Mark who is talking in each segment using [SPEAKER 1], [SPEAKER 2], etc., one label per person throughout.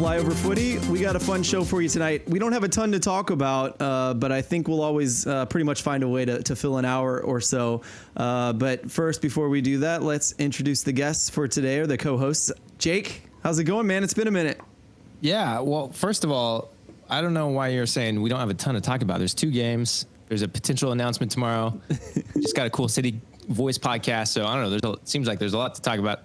[SPEAKER 1] Flyover Footy. We got a fun show for you tonight. We don't have a ton to talk about, uh, but I think we'll always uh, pretty much find a way to, to fill an hour or so. Uh, but first, before we do that, let's introduce the guests for today or the co hosts. Jake, how's it going, man? It's been a minute.
[SPEAKER 2] Yeah. Well, first of all, I don't know why you're saying we don't have a ton to talk about. There's two games. There's a potential announcement tomorrow. Just got a cool city voice podcast. So I don't know. There's a, it seems like there's a lot to talk about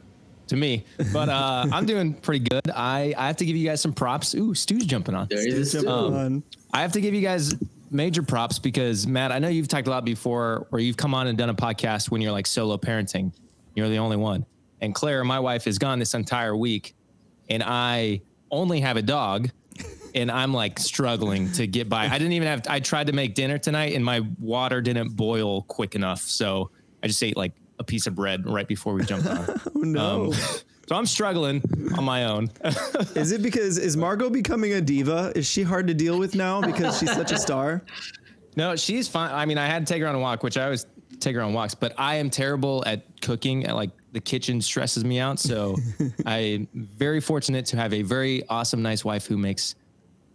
[SPEAKER 2] to me, but uh, I'm doing pretty good. I, I have to give you guys some props. Ooh, Stu's jumping on.
[SPEAKER 3] There is a
[SPEAKER 1] Um,
[SPEAKER 2] I have to give you guys major props because Matt, I know you've talked a lot before, where you've come on and done a podcast when you're like solo parenting. You're the only one. And Claire, my wife, is gone this entire week, and I only have a dog, and I'm like struggling to get by. I didn't even have. I tried to make dinner tonight, and my water didn't boil quick enough, so I just ate like a piece of bread right before we jumped on.
[SPEAKER 1] Oh, no.
[SPEAKER 2] Um, so I'm struggling on my own.
[SPEAKER 1] is it because, is Margot becoming a diva? Is she hard to deal with now because she's such a star?
[SPEAKER 2] No, she's fine. I mean, I had to take her on a walk, which I always take her on walks, but I am terrible at cooking. At like the kitchen stresses me out. So I'm very fortunate to have a very awesome, nice wife who makes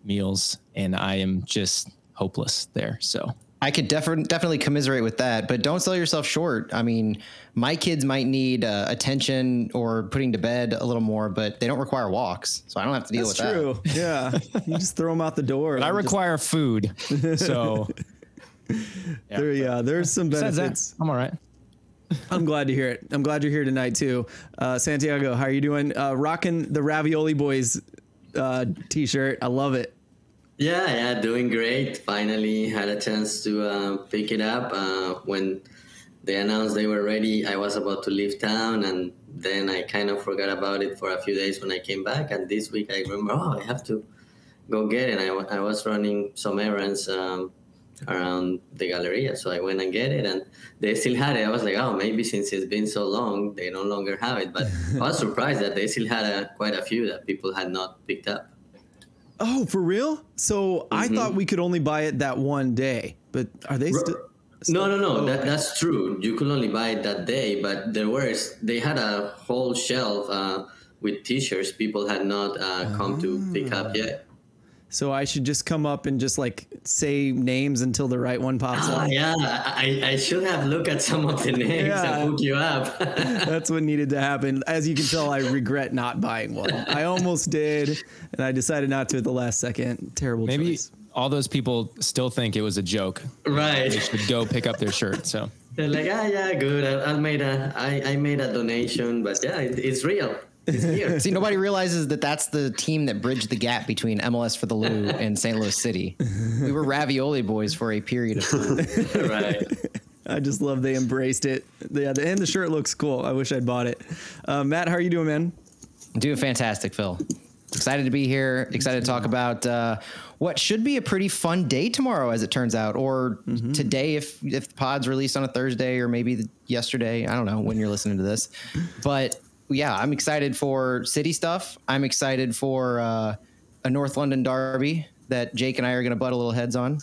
[SPEAKER 2] meals, and I am just hopeless there. So
[SPEAKER 4] I could definitely definitely commiserate with that, but don't sell yourself short. I mean, my kids might need uh, attention or putting to bed a little more, but they don't require walks, so I don't have to deal with that.
[SPEAKER 1] That's
[SPEAKER 4] with
[SPEAKER 1] true. Yeah. You just throw them out the door.
[SPEAKER 2] but I
[SPEAKER 1] and just-
[SPEAKER 2] require food. So
[SPEAKER 1] there, yeah, there's some benefits.
[SPEAKER 2] that, I'm all right.
[SPEAKER 1] I'm glad to hear it. I'm glad you're here tonight too. Uh, Santiago, how are you doing? Uh, rocking the Ravioli Boys uh, t-shirt. I love it.
[SPEAKER 3] Yeah, yeah, doing great. Finally had a chance to uh, pick it up. Uh, when they announced they were ready, I was about to leave town, and then I kind of forgot about it for a few days when I came back. And this week I remember, oh, I have to go get it. And I, was running some errands um, around the Galleria, so I went and get it, and they still had it. I was like, oh, maybe since it's been so long, they no longer have it. But I was surprised that they still had a, quite a few that people had not picked up.
[SPEAKER 1] Oh, for real? So I
[SPEAKER 3] Mm-hmm.
[SPEAKER 1] thought we could only buy it that one day, but are they still?
[SPEAKER 3] No, no, no.
[SPEAKER 1] Oh,
[SPEAKER 3] that,
[SPEAKER 1] okay.
[SPEAKER 3] that's true. You could only buy it that day, but there were they had a whole shelf uh, with T-shirts people had not uh, come to pick up yet.
[SPEAKER 1] So I should just come up and just like say names until the right one pops
[SPEAKER 3] Ah,
[SPEAKER 1] up.
[SPEAKER 3] yeah, I, I should have looked at some of the names
[SPEAKER 1] Yeah.
[SPEAKER 3] and hook you up.
[SPEAKER 1] That's what needed to happen. As you can tell, I regret not buying one. I almost did, and I decided not to at the last second. Terrible
[SPEAKER 2] Maybe
[SPEAKER 1] choice.
[SPEAKER 2] all those people still think it was a joke.
[SPEAKER 3] right.
[SPEAKER 2] They should go pick up their shirt. So
[SPEAKER 3] They're like, ah, yeah, good. I, I made a I, I made a donation, but yeah, it, it's real. It's.
[SPEAKER 4] See, nobody realizes that that's the team that bridged the gap between MLS for the Lou and St. Louis City. We were ravioli boys for a period of time.
[SPEAKER 3] right.
[SPEAKER 1] I just love they embraced it. Yeah, and the shirt looks cool. I wish I'd bought it. Uh, Matt, how are you doing, man?
[SPEAKER 4] Doing fantastic, Phil. Excited to be here. Excited to talk about uh, what should be a pretty fun day tomorrow, as it turns out, or today if if the pod's released on a Thursday, or maybe the, yesterday. I don't know when you're listening to this, but yeah, I'm excited for city stuff. I'm excited for uh, a North London derby that Jake and I are going to butt a little heads on.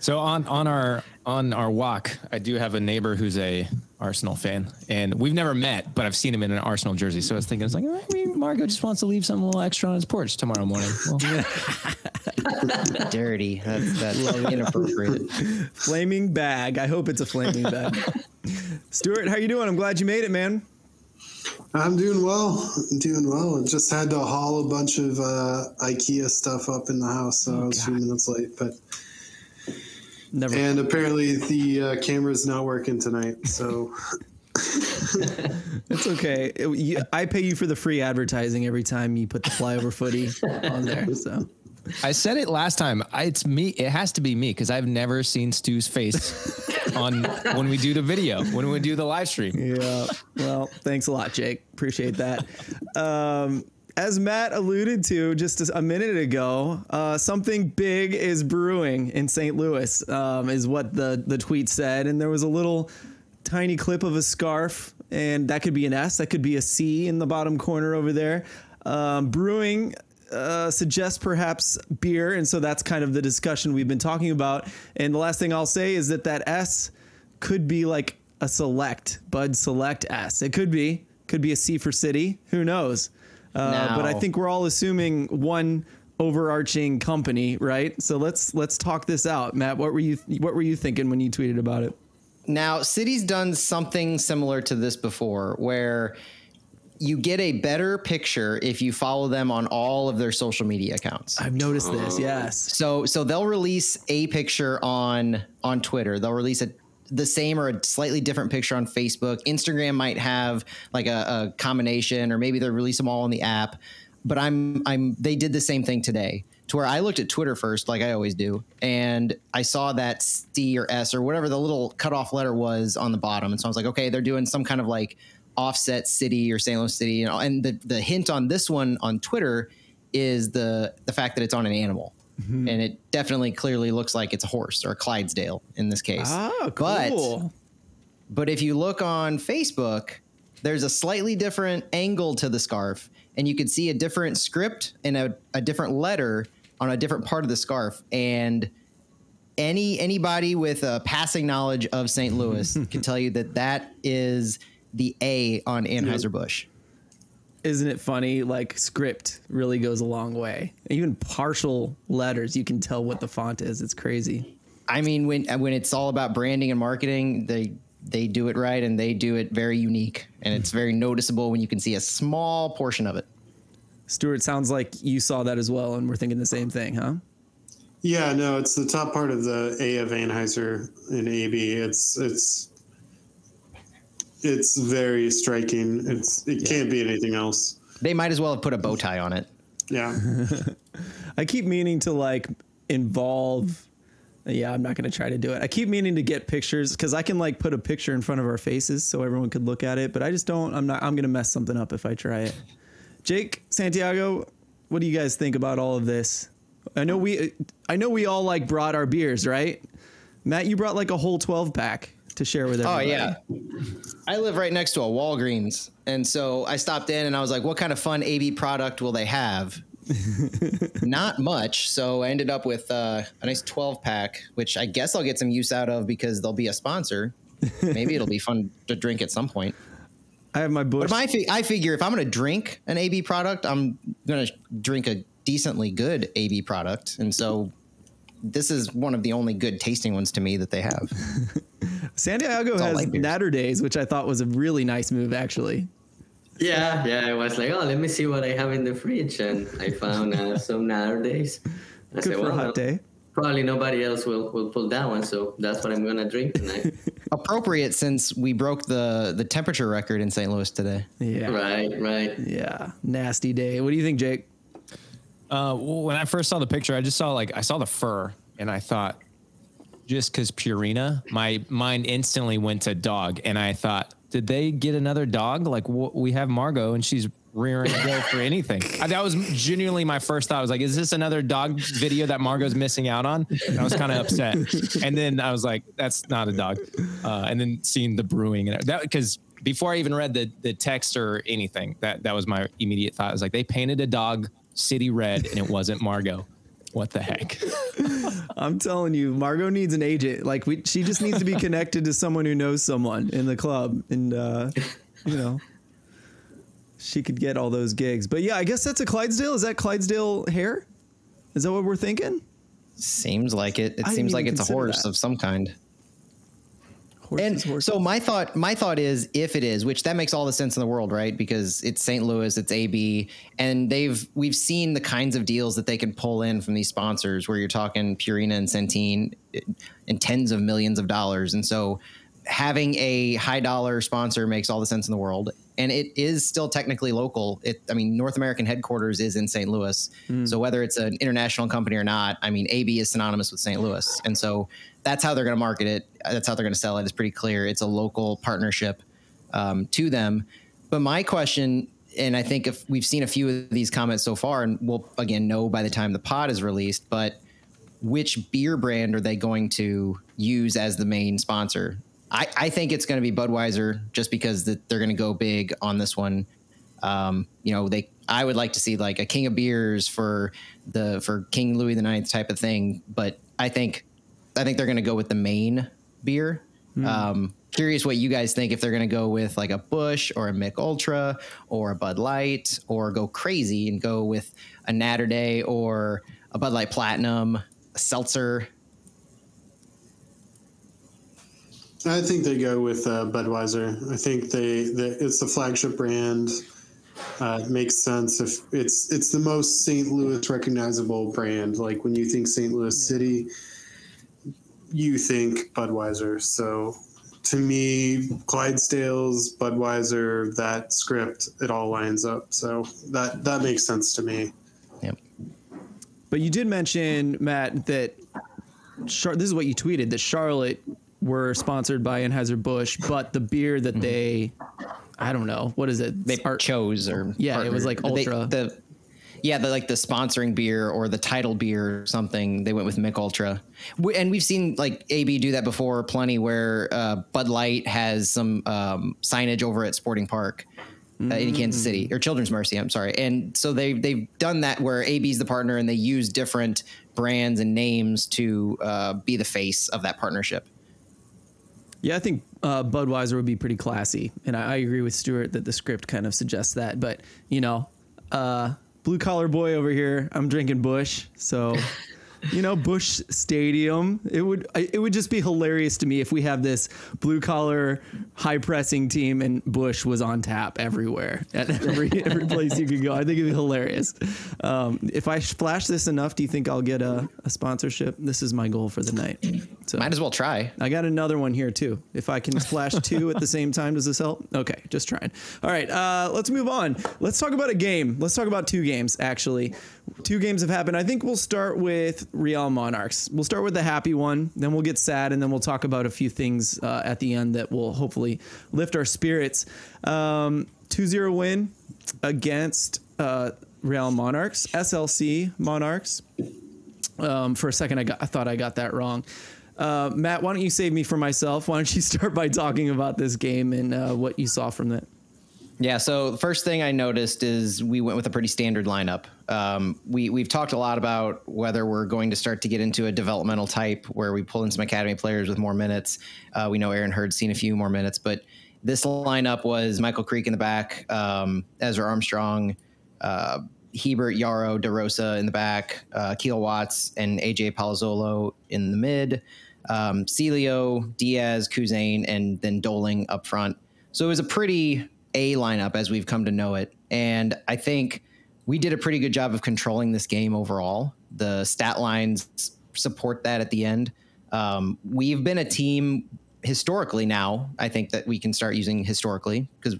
[SPEAKER 2] So on on our on our walk, I do have a neighbor who's a Arsenal fan, and we've never met, but I've seen him in an Arsenal jersey. So I was thinking, it's like "Oh, maybe Margot just wants to leave something a little extra on his porch tomorrow morning. Well,
[SPEAKER 4] Dirty. That's that's inappropriate.
[SPEAKER 1] Flaming bag. I hope it's a flaming bag. Stuart, how you doing? I'm glad you made it, man.
[SPEAKER 5] I'm doing well. I'm doing well. I Just had to haul a bunch of uh, IKEA stuff up in the house, so I was a few minutes late. But
[SPEAKER 1] Never.
[SPEAKER 5] and apparently the uh, camera's not working tonight. So
[SPEAKER 1] It's okay. It- you- I pay you for the free advertising every time you put the flyover footy on there. So
[SPEAKER 2] I said it last time. I, it's me. It has to be me because I've never seen Stu's face on when we do the video, when we do the live stream.
[SPEAKER 1] yeah. Well, thanks a lot, Jake. Appreciate that. Um, as Matt alluded to just a minute ago, uh, something big is brewing in St. Louis, um, is what the the tweet said, and there was a little tiny clip of a scarf, and that could be an S, that could be a C in the bottom corner over there. Um, brewing uh, suggests perhaps beer, and so that's kind of the discussion we've been talking about. And the last thing I'll say is that that S could be like a select Bud Select S. It could be, could be a C for City. Who knows? Uh, but I think we're all assuming one overarching company, right? So let's let's talk this out, Matt. What were you what were you thinking when you tweeted about it?
[SPEAKER 4] Now, City's done something similar to this before where you get a better picture if you follow them on all of their social media accounts.
[SPEAKER 1] I've noticed this. Yes.
[SPEAKER 4] So so they'll release a picture on on Twitter. They'll release a the same or a slightly different picture on Facebook. Instagram might have like a, a combination, or maybe they release them all on the app. But I'm I'm they did the same thing today. To where I looked at Twitter first, like I always do, and I saw that C or S or whatever the little cutoff letter was on the bottom, and so I was like, okay, they're doing some kind of like offset city or St. Louis city, know. And the the hint on this one on Twitter is the the fact that it's on an animal and it definitely clearly looks like it's a horse or a Clydesdale in this case.
[SPEAKER 1] Ah,
[SPEAKER 4] But
[SPEAKER 1] cool.
[SPEAKER 4] but if you look on Facebook, there's a slightly different angle to the scarf, and you can see a different script and a, a different letter on a different part of the scarf. And any anybody with a passing knowledge of St. Louis can tell you that that is the A on Anheuser Busch.
[SPEAKER 1] Isn't it funny? Like script really goes a long way. Even partial letters, you can tell what the font is. It's crazy.
[SPEAKER 4] I mean, when when it's all about branding and marketing, they they do it right and they do it very unique, and it's very noticeable when you can see a small portion of it.
[SPEAKER 1] Stuart, sounds like you saw that as well, and we're thinking the same thing, huh?
[SPEAKER 5] Yeah, no, it's the top part of the A of Anheuser in AB. It's it's it's very striking. It's it can't be anything else.
[SPEAKER 4] They might as well have put a bow tie on it.
[SPEAKER 5] Yeah.
[SPEAKER 1] I keep meaning to like involve. Yeah, I'm not going to try to do it. I keep meaning to get pictures because I can like put a picture in front of our faces so everyone could look at it, but I just don't. I'm not. I'm going to mess something up if I try it. Jake Santiago, what do you guys think about all of this? I know we. I know we all like brought our beers, right? Matt, you brought like a whole 12 pack to share with
[SPEAKER 4] Oh yeah, I live right next to a Walgreens, and so I stopped in and I was like, "What kind of fun AB product will they have?" Not much, so I ended up with uh, a nice 12 pack, which I guess I'll get some use out of because they'll be a sponsor. Maybe it'll be fun to drink at some point.
[SPEAKER 1] I have my Busch.
[SPEAKER 4] But my fi- I figure if I'm going to drink an AB product, I'm going to drink a decently good AB product, and so this is one of the only good tasting ones to me that they have.
[SPEAKER 1] Santiago
[SPEAKER 4] all
[SPEAKER 1] has. Natter Days, which I thought was a really nice move, actually.
[SPEAKER 3] Yeah, yeah. I was like, oh, let me see what I have in the fridge, and I found uh, some nowadays. I
[SPEAKER 1] Good
[SPEAKER 3] said,
[SPEAKER 1] for a
[SPEAKER 3] well,
[SPEAKER 1] hot day.
[SPEAKER 3] probably nobody else will, will pull that one, so that's what I'm gonna drink tonight.
[SPEAKER 4] Appropriate since we broke the the temperature record in St. Louis today.
[SPEAKER 1] Yeah.
[SPEAKER 3] right, right.
[SPEAKER 1] Yeah. Nasty day. What do you think, Jake?
[SPEAKER 2] Uh, when I first saw the picture, I just saw like I saw the fur, and I thought, just because Purina, my mind instantly went to dog, and I thought, did they get another dog? Like wh- we have Margot, and she's rearing to go for anything. I, that was genuinely my first thought. I was like, is this another dog video that Margot's missing out on? And I was kind of upset, and then I was like, that's not a dog. Uh, and then seeing the brewing and that because before I even read the the text or anything, that that was my immediate thought. I was like, they painted a dog city red, and it wasn't Margot. What the heck?
[SPEAKER 1] I'm telling you, Margot needs an agent. Like we, she just needs to be connected to someone who knows someone in the club, and uh, you know, she could get all those gigs. But yeah, I guess that's a Clydesdale. Is that Clydesdale hair? Is that what we're thinking?
[SPEAKER 4] Seems like it. It
[SPEAKER 1] I
[SPEAKER 4] seems like it's a horse
[SPEAKER 1] that.
[SPEAKER 4] of some kind.
[SPEAKER 1] Horses,
[SPEAKER 4] and
[SPEAKER 1] horses.
[SPEAKER 4] so my thought my thought is if it is which that makes all the sense in the world right? Because it's st louis it's ab and they've we've seen the kinds of deals that they can pull in from these sponsors where you're talking purina and centene in tens of millions of dollars. And so having a high dollar sponsor makes all the sense in the world and it is still technically local. It i mean north american headquarters is in st louis. So whether it's an international company or not i mean ab is synonymous with st louis. And so that's how they're going to market it. That's how they're going to sell it. It's pretty clear. It's a local partnership um, to them. But my question and i think if we've seen a few of these comments so far and we'll again know by the time the pod is released but which beer brand are they going to use as the main sponsor? I, I think it's going to be Budweiser just because that they're going to go big on this one. Um, you know, they I would like to see like a King of Beers for the for King Louis the Ninth type of thing, but I think I think they're going to go with the main beer Um, curious what you guys think if they're going to go with like a Busch or a Mich Ultra or a Bud Light or go crazy and go with a Natterday or a Bud Light Platinum, a Seltzer.
[SPEAKER 5] I think they go with uh, Budweiser. I think they, they it's the flagship brand. Uh, it makes sense if it's it's the most St. Louis recognizable brand. Like when you think St. Louis City, you think Budweiser. So to me, Clydesdales, Budweiser, that script, it all lines up. So that that makes sense to me.
[SPEAKER 4] Yep.
[SPEAKER 1] But you did mention Matt that Char- this is what you tweeted that Charlotte were sponsored by Anheuser Busch, but the beer that they, I don't know, what is it?
[SPEAKER 4] They chose or
[SPEAKER 1] Yeah, it was like
[SPEAKER 4] partnered. They-
[SPEAKER 1] Ultra.
[SPEAKER 4] the yeah, the like the sponsoring beer or the title beer or something. They went with Mich Ultra, we, and we've seen like AB do that before plenty. Where uh, Bud Light has some um, signage over at Sporting Park. Uh, in Kansas City or Children's Mercy, I'm sorry, and so they they've done that where AB's the partner and they use different brands and names to uh, be the face of that partnership.
[SPEAKER 1] Yeah, I think uh, Budweiser would be pretty classy, and I, I agree with Stuart that the script kind of suggests that. But you know, uh, blue collar boy over here, I'm drinking Busch, so you know, Busch Stadium. It would it would just be hilarious to me if we have this blue collar, high pressing team, and Busch was on tap everywhere at every every place you could go. I think it'd be hilarious. Um, if I flash this enough, do you think I'll get a, a sponsorship? This is my goal for the night. So
[SPEAKER 4] Might as well try.
[SPEAKER 1] I got another one here too. If I can flash two at the same time, does this help? Okay, just trying. All right, uh, let's move on. Let's talk about a game. Let's talk about two games actually. Two games have happened. I think we'll start with Real Monarchs. We'll start with the happy one, then we'll get sad, and then we'll talk about a few things uh, at the end that will hopefully lift our spirits. Um, 2-0 win against uh, Real Monarchs, SLC Monarchs. Um, for a second, I got I thought I got that wrong. Uh, Matt, why don't you save me for myself? Why don't you start by talking about this game and uh, what you saw from that?
[SPEAKER 4] Yeah. So the first thing I noticed is we went with a pretty standard lineup. Um, we we've talked a lot about whether we're going to start to get into a developmental type where we pull in some academy players with more minutes. Uh, we know Aaron Hurd's seen a few more minutes, but this lineup was Michael Creek in the back, um, Ezra Armstrong, uh, Hebert, Yaro, DeRosa in the back, uh, Keel Watts, and AJ Palazzolo in the mid. Um, Celio, Diaz, Kuzain, and then Doling up front. So it was a pretty A lineup as we've come to know it. And I think we did a pretty good job of controlling this game overall. The stat lines support that at the end. Um, we've been a team historically now. I think that we can start using historically because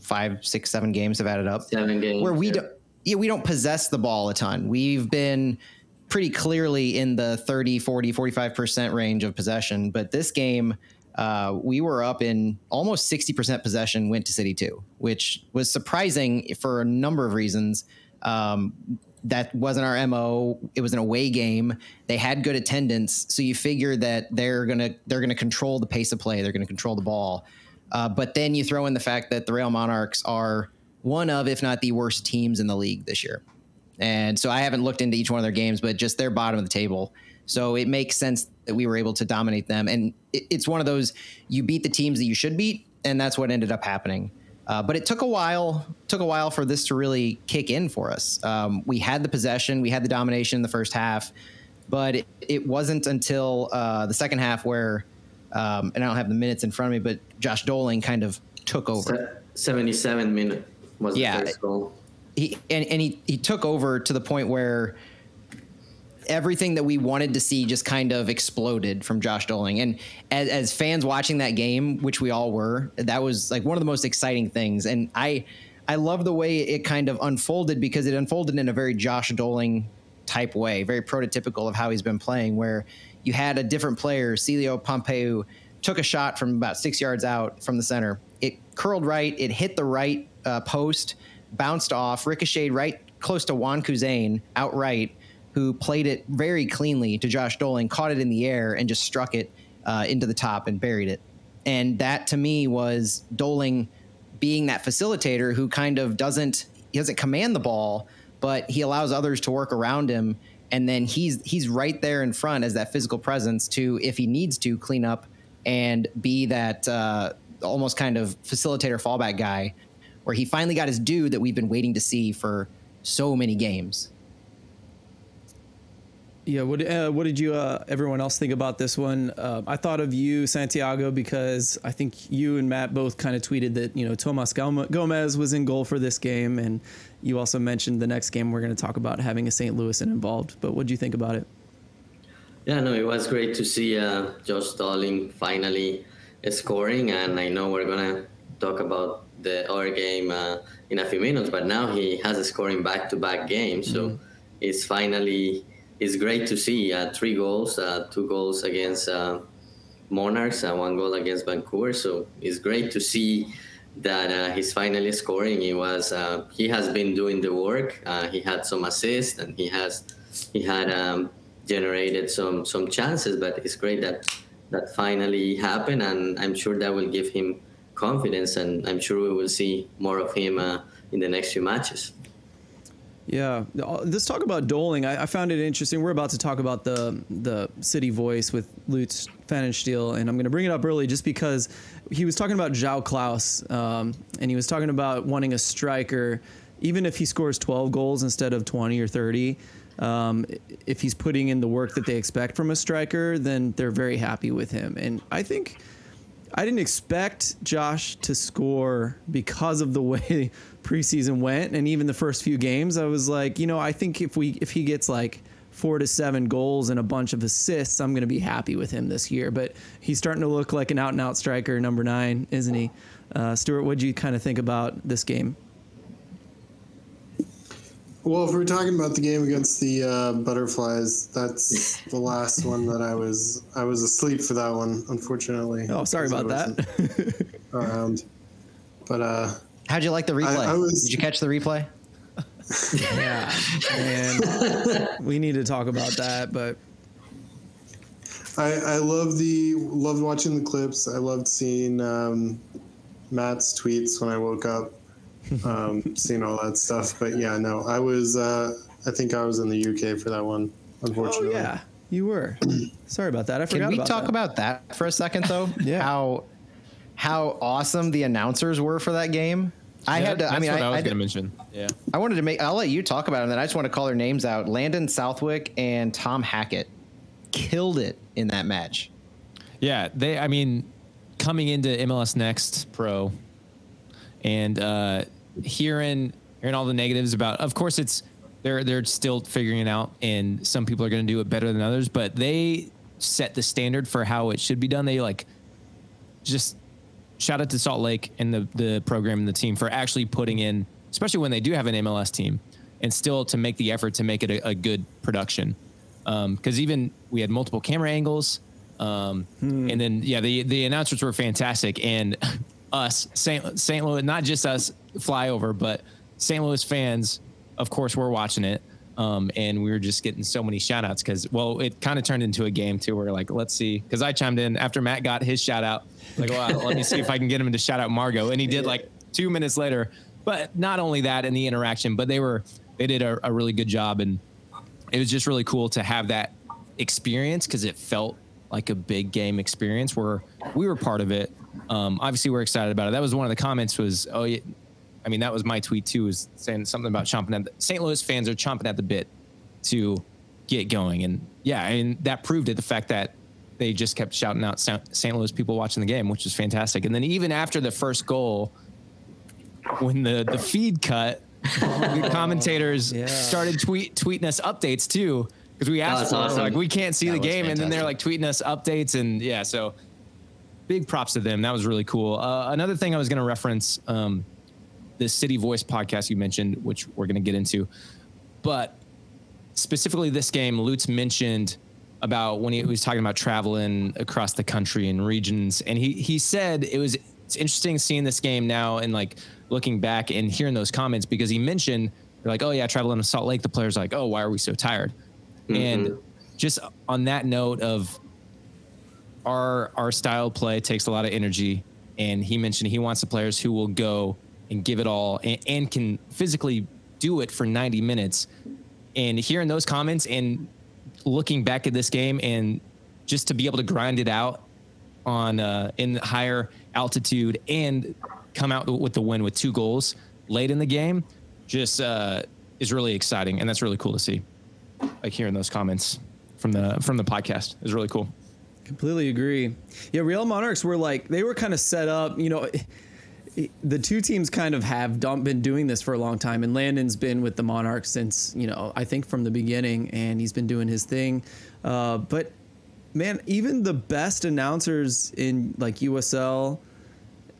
[SPEAKER 4] five, six, seven games have added up
[SPEAKER 3] Seven games.
[SPEAKER 4] where we
[SPEAKER 3] yeah.
[SPEAKER 4] don't yeah, we don't possess the ball a ton. We've been pretty clearly in the 30, 40, 45% range of possession, but this game uh, we were up in almost 60% possession went to City 2, which was surprising for a number of reasons. Um, that wasn't our MO. It was an away game. They had good attendance, so you figure that they're gonna they're gonna control the pace of play. They're gonna control the ball. Uh, but then you throw in the fact that the Real Monarchs are one of, if not the worst teams in the league this year. And so I haven't looked into each one of their games, but just they're bottom of the table. So it makes sense that we were able to dominate them. And it, it's one of those you beat the teams that you should beat, and that's what ended up happening. Uh, but it took a while. Took a while for this to really kick in for us. Um, we had the possession, we had the domination in the first half, but it, it wasn't until uh, the second half where, um, and I don't have the minutes in front of me, but Josh Doling kind of took over.
[SPEAKER 3] 77 minute was the
[SPEAKER 4] Yeah.
[SPEAKER 3] first goal.
[SPEAKER 4] he and, and he he took over to the point where everything that we wanted to see just kind of exploded from Josh Doling. And as, as fans watching that game, which we all were, that was like one of the most exciting things. And I I love the way it kind of unfolded because it unfolded in a very Josh Doling type way, very prototypical of how he's been playing, where you had a different player, Celio Pompeu, took a shot from about six yards out from the center. It curled right, it hit the right uh, post, bounced off, ricocheted right close to Juan Kuzain outright, who played it very cleanly to Josh Doling, caught it in the air, and just struck it uh, into the top and buried it. And that to me was Doling being that facilitator who kind of doesn't he doesn't command the ball, but he allows others to work around him. And then he's he's right there in front as that physical presence to, if he needs to, clean up and be that uh, almost kind of facilitator fallback guy, where he finally got his due that we've been waiting to see for so many games.
[SPEAKER 1] Yeah, what uh, what did you uh, everyone else think about this one? Uh, I thought of you, Santiago, because I think you and Matt both kind of tweeted that you know Tomas Gomez was in goal for this game, and you also mentioned the next game we're going to talk about having a St. Louis involved. But what do you think about it?
[SPEAKER 3] Yeah, no, it was great to see uh, Josh Doling finally scoring, and I know we're gonna talk about the other game uh, in a few minutes, but now he has a scoring back-to-back game, so mm-hmm. it's finally it's great to see uh, three goals, uh, two goals against uh, Monarchs, and one goal against Vancouver. So it's great to see that uh, he's finally scoring. He was uh, he has been doing the work. He had some assists and he has he had um, generated some some chances. But it's great that that finally happened, and I'm sure that will give him confidence, and I'm sure we will see more of him in the next few matches.
[SPEAKER 1] Yeah, let's talk about Doling. I, I, found it interesting. We're about to talk about the the city voice with Lutz Pfannenstiel, and I'm going to bring it up early just because he was talking about João Klaus, um, and he was talking about wanting a striker, even if he scores 12 goals instead of 20 or 30. Um, if he's putting in the work that they expect from a striker, then they're very happy with him. And I think I didn't expect Josh to score because of the way preseason went and even the first few games. I was like, you know, I think if we if he gets like four to seven goals and a bunch of assists, I'm going to be happy with him this year. But he's starting to look like an out and out striker, number nine, isn't he? Uh, Stuart, what do you kind of think about this game?
[SPEAKER 5] Well, if we're talking about the game against the uh, Butterflies, that's the last one that I was I was asleep for that one, unfortunately.
[SPEAKER 1] Oh, sorry about that.
[SPEAKER 5] around, but uh,
[SPEAKER 4] how'd you like the replay? I, I was, Did you catch the replay?
[SPEAKER 1] yeah, and we need to talk about that, but.
[SPEAKER 5] I, I love the loved watching the clips. I loved seeing um, Matt's tweets when I woke up um, seeing all that stuff. But yeah, no, I was. Uh, I think I was in the UK for that one. Unfortunately.
[SPEAKER 1] Oh yeah, you were. Sorry about that. I forgot.
[SPEAKER 4] Can we
[SPEAKER 1] about
[SPEAKER 4] talk
[SPEAKER 1] that.
[SPEAKER 4] about that for a second, though?
[SPEAKER 1] yeah.
[SPEAKER 4] How how awesome the announcers were for that game. I
[SPEAKER 2] yeah,
[SPEAKER 4] had to. I mean,
[SPEAKER 2] I,
[SPEAKER 4] I
[SPEAKER 2] was
[SPEAKER 4] going
[SPEAKER 2] to mention. Yeah.
[SPEAKER 4] I wanted to make. I'll let you talk about them. Then I just want to call their names out. Landon Southwick and Tom Hackett killed it in that match.
[SPEAKER 2] Yeah, they. I mean, coming into MLS Next Pro, and uh, hearing hearing all the negatives about. Of course, it's they're they're still figuring it out, and some people are going to do it better than others. But they set the standard for how it should be done. They like just shout out to Salt Lake and the the program and the team for actually putting in, especially when they do have an MLS team, and still to make the effort to make it a, a good production. Because um, even we had multiple camera angles, um, hmm. and then yeah, the the announcers were fantastic, and us St. St. Louis, not just us flyover, but St. Louis fans, of course, we're watching it. Um, and we were just getting so many shout outs because, well, it kind of turned into a game too, where like, let's see, because I chimed in after Matt got his shout out, like, well, let me see if I can get him to shout out Margot. And he did like two minutes later. But not only that in the interaction, but they were, they did a, a really good job. And it was just really cool to have that experience because it felt like a big game experience where we were part of it um, obviously, we're excited about it. That was one of the comments. Was oh, yeah, I mean, that was my tweet too. Was saying something about chomping at the, St. Louis fans are chomping at the bit to get going, and yeah, and that proved it. The fact that they just kept shouting out St. Louis people watching the game, which was fantastic. And then even after the first goal, when the the feed cut, the commentators yeah. started tweet tweeting us updates too because we asked oh, for awesome. like we can't see that the game, and then they're like tweeting us updates, and yeah, so big props to them. That was really cool. Uh, another thing I was going to reference um, the City Voice podcast you mentioned, which we're going to get into, but specifically this game, Lutz mentioned about when he was talking about traveling across the country and regions, and he he said it was it's interesting seeing this game now and like looking back and hearing those comments because he mentioned like, oh yeah, traveling to Salt Lake, the players are like, oh, why are we so tired? Mm-hmm. And just on that note of our our style play takes a lot of energy, and he mentioned he wants the players who will go and give it all and, and can physically do it for 90 minutes. And hearing those comments and looking back at this game and just to be able to grind it out on uh, in higher altitude and come out with the win with two goals late in the game just uh, is really exciting, and that's really cool to see. Like hearing those comments from the from the podcast is really cool.
[SPEAKER 1] Completely agree. Yeah, Real Monarchs were like they were kind of set up. You know, the two teams kind of have been doing this for a long time, and Landon's been with the Monarchs since you know I think from the beginning, and he's been doing his thing. Uh, but man, even the best announcers in like USL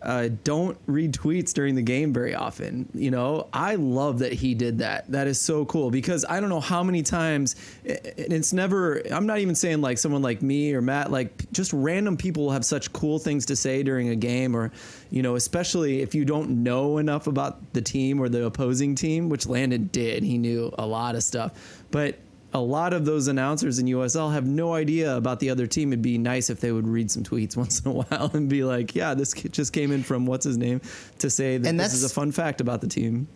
[SPEAKER 1] uh, don't read tweets during the game very often. You know, I love that he did that. That is so cool because I don't know how many times, and it's never, I'm not even saying like someone like me or Matt, like just random people have such cool things to say during a game or, you know, especially if you don't know enough about the team or the opposing team, which Landon did. He knew a lot of stuff. But a lot of those announcers in USL have no idea about the other team. It'd be nice if they would read some tweets once in a while and be like, "Yeah, this just came in from what's his name to say that
[SPEAKER 4] And
[SPEAKER 1] this is a fun fact about the team."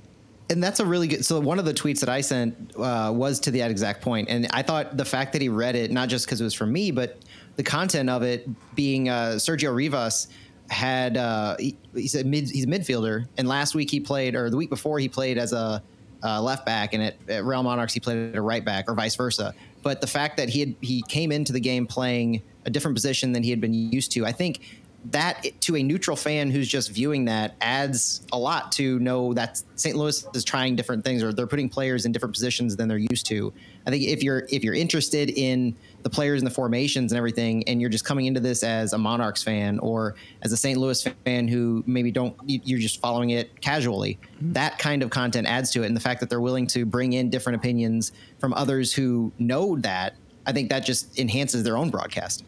[SPEAKER 4] and that's a really good so one of the tweets that i sent uh, was to that exact point and i thought the fact that he read it not just because it was from me but the content of it being uh, sergio rivas had uh, he, he's a mid he's a midfielder and last week he played or the week before he played as a uh, left back and at, at real monarchs he played at a right back or vice versa but the fact that he had he came into the game playing a different position than he had been used to i think that to a neutral fan who's just viewing that adds a lot to know that St. Louis is trying different things or they're putting players in different positions than they're used to. I think if you're if you're interested in the players and the formations and everything, and you're just coming into this as a Monarchs fan or as a St. Louis fan who maybe don't you- you're just following it casually, that kind of content adds to it. And the fact that they're willing to bring in different opinions from others who know that, I think that just enhances their own broadcast.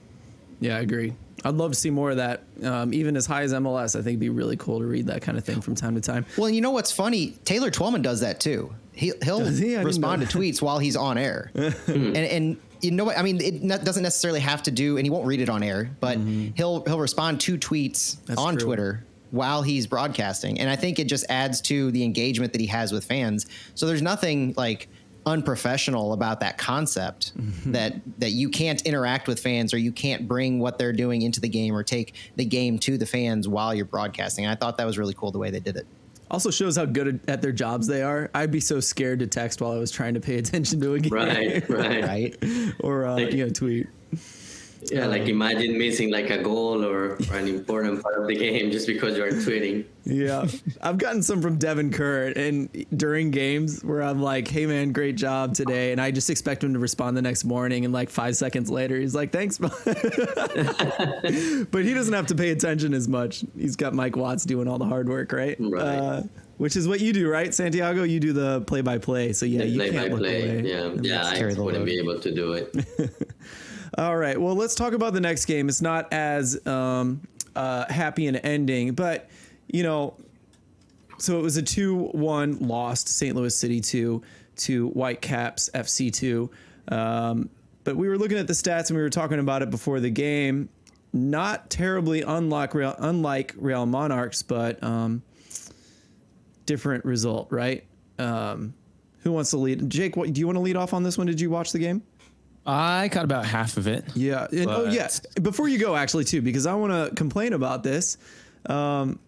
[SPEAKER 1] Yeah, I agree. I'd love to see more of that. Um, even as high as MLS, I think it'd be really cool to read that kind of thing from time to time.
[SPEAKER 4] Well, you know what's funny? Taylor Twellman does that too. He, he'll
[SPEAKER 1] he?
[SPEAKER 4] Respond to tweets while he's on air, and and you know what? I mean, it not, doesn't necessarily have to do, and he won't read it on air, but mm-hmm. he'll he'll respond to tweets
[SPEAKER 1] That's
[SPEAKER 4] on
[SPEAKER 1] true.
[SPEAKER 4] Twitter while he's broadcasting, and I think it just adds to the engagement that he has with fans. So there's nothing like unprofessional about that concept mm-hmm. that that you can't interact with fans or you can't bring what they're doing into the game or take the game to the fans while you're broadcasting. And I thought that was really cool the way they did it.
[SPEAKER 1] Also shows how good at their jobs they are. I'd be so scared to text while I was trying to pay attention to a game,
[SPEAKER 3] Right, right.
[SPEAKER 4] Right?
[SPEAKER 1] or uh,
[SPEAKER 3] Like-
[SPEAKER 1] you know, tweet.
[SPEAKER 3] Yeah, like imagine missing like a goal or, or an important part of the game just because you're tweeting.
[SPEAKER 1] Yeah, I've gotten some from Devin Kerr, and during games where I'm like, "Hey man, great job today," and I just expect him to respond the next morning, and like five seconds later, he's like, "Thanks," but he doesn't have to pay attention as much. He's got Mike Watts doing all the hard work, right?
[SPEAKER 3] Right.
[SPEAKER 1] Uh, which is what you do, right, Santiago? You do the play-by-play, so yeah, you
[SPEAKER 3] play
[SPEAKER 1] can't
[SPEAKER 3] by
[SPEAKER 1] look
[SPEAKER 3] play.
[SPEAKER 1] away.
[SPEAKER 3] Yeah, yeah, I wouldn't
[SPEAKER 4] load.
[SPEAKER 3] be able to do it.
[SPEAKER 1] All right. Well, let's talk about the next game. It's not as um, uh, happy an ending, but you know, so it was a two-one loss to St. Louis City two to Whitecaps FC two. Um, but we were looking at the stats and we were talking about it before the game. Not terribly unlike Real, unlike Real Monarchs, but um, different result, right? Um, who wants to lead? Jake, what, do you want to lead off on this one? Did you watch the game?
[SPEAKER 2] I caught about half of it.
[SPEAKER 1] Yeah. And, oh, yeah. Before you go, actually, too, because I want to complain about this. Um,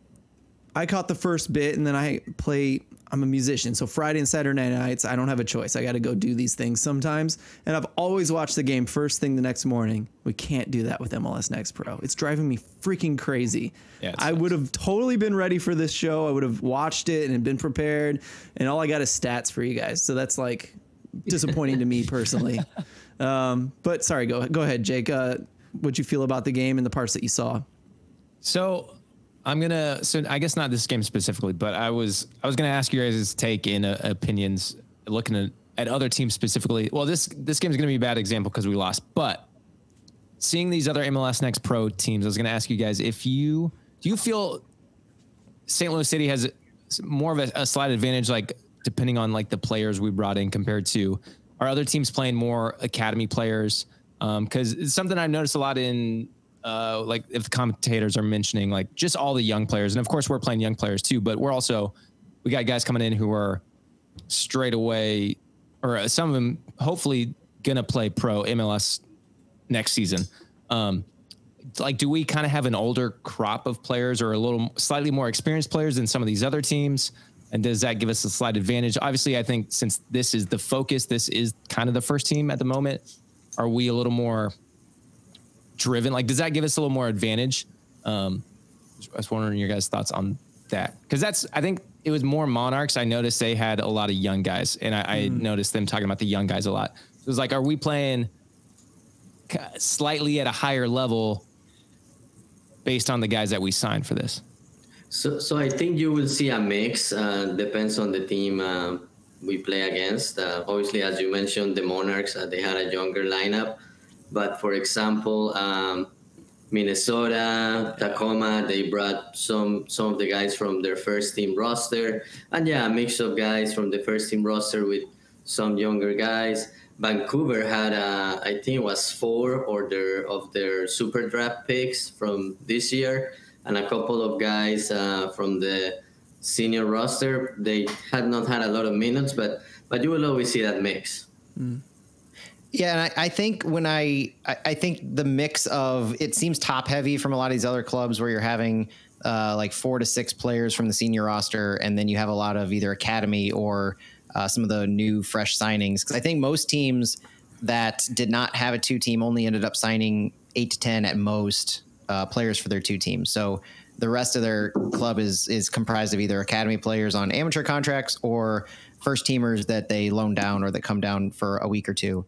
[SPEAKER 1] I caught the first bit, and then I play. I'm a musician, so Friday and Saturday nights, I don't have a choice. I got to go do these things sometimes, and I've always watched the game first thing the next morning. We can't do that with MLS Next Pro. It's driving me freaking crazy.
[SPEAKER 2] Yeah,
[SPEAKER 1] I would have totally been ready for this show. I would have watched it and been prepared, and all I got is stats for you guys. So that's like disappointing to me personally. Um, but sorry, go go ahead, Jake. Uh, what'd you feel about the game and the parts that you saw?
[SPEAKER 2] So I'm gonna. So I guess not this game specifically, but I was I was gonna ask you guys' take in uh, opinions, looking at, at other teams specifically. Well, this this game's gonna be a bad example because we lost, but seeing these other MLS Next Pro teams, I was gonna ask you guys if you do you feel St. Louis City has more of a, a slight advantage, like depending on like the players we brought in compared to our other teams playing more academy players. Because it's something I've noticed a lot in uh, like if the commentators are mentioning like just all the young players, and of course we're playing young players too, but we're also we got guys coming in who are straight away, or uh, some of them hopefully gonna play pro MLS next season. Um, like do we kind of have an older crop of players or a little slightly more experienced players than some of these other teams? And does that give us a slight advantage? Obviously, I think since this is the focus, this is kind of the first team at the moment. Are we a little more driven? Like, does that give us a little more advantage? Um, I was wondering your guys' thoughts on that because that's I think it was more Monarchs. I noticed they had a lot of young guys, and I, I noticed them talking about the young guys a lot. So it was like, are we playing slightly at a higher level based on the guys that we signed for this?
[SPEAKER 3] So, so I think you will see a mix. Uh, depends on the team uh, we play against. Uh, obviously, as you mentioned, the Monarchs uh, they had a younger lineup, but for example, um, Minnesota, Tacoma, they brought some some of the guys from their first team roster, and yeah, a mix of guys from the first team roster with some younger guys. Vancouver had, uh, I think, it was four or their of their super draft picks from this year, and a couple of guys uh, from the senior roster. They had not had a lot of minutes, but but you will always see that mix.
[SPEAKER 4] Yeah, and I, I think when I, I I think the mix of it seems top heavy from a lot of these other clubs where you're having uh, like four to six players from the senior roster, and then you have a lot of either academy or uh, some of the new fresh signings. Because I think most teams that did not have a two team only ended up signing eight to ten at most uh, players for their two teams. So the rest of their club is is comprised of either academy players on amateur contracts or first teamers that they loan down or that come down for a week or two.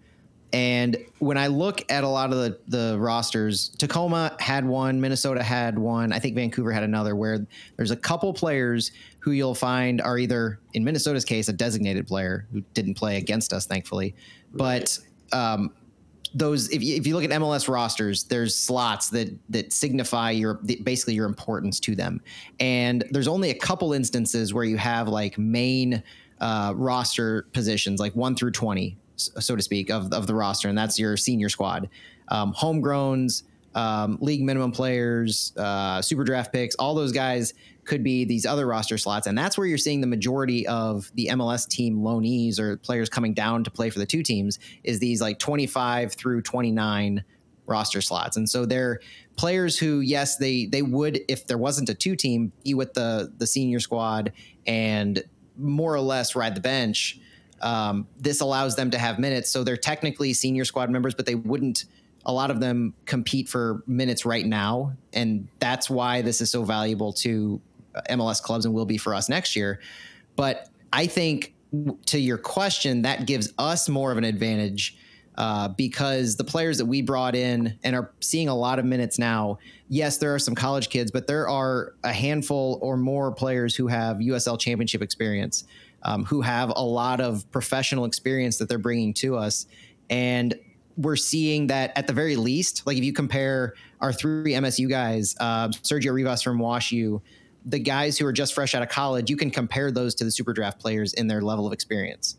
[SPEAKER 4] And when I look at a lot of the, the rosters, Tacoma had one, Minnesota had one, I think Vancouver had another, where there's a couple players who you'll find are either, in Minnesota's case, a designated player who didn't play against us, thankfully. But um, those, if you, if you look at MLS rosters, there's slots that that signify your basically your importance to them, and there's only a couple instances where you have like main uh, roster positions, like one through twenty, so to speak, of, of the roster, and that's your senior squad. Um, homegrowns, um, league minimum players, uh, super draft picks, all those guys could be these other roster slots. And that's where you're seeing the majority of the MLS team loanees or players coming down to play for the two teams is these like 25 through 29 roster slots. And so they're players who, yes, they they would, if there wasn't a two team, be with the the senior squad and more or less ride the bench um, this allows them to have minutes. So they're technically senior squad members, but they wouldn't. A lot of them compete for minutes right now, and that's why this is so valuable to MLS clubs and will be for us next year. But I think to your question, that gives us more of an advantage uh, because the players that we brought in and are seeing a lot of minutes now. Yes, there are some college kids, but there are a handful or more players who have USL championship experience um, who have a lot of professional experience that they're bringing to us. And we're seeing that at the very least, like if you compare our three MSU guys, uh, Sergio Rivas from WashU, the guys who are just fresh out of college, you can compare those to the super draft players in their level of experience.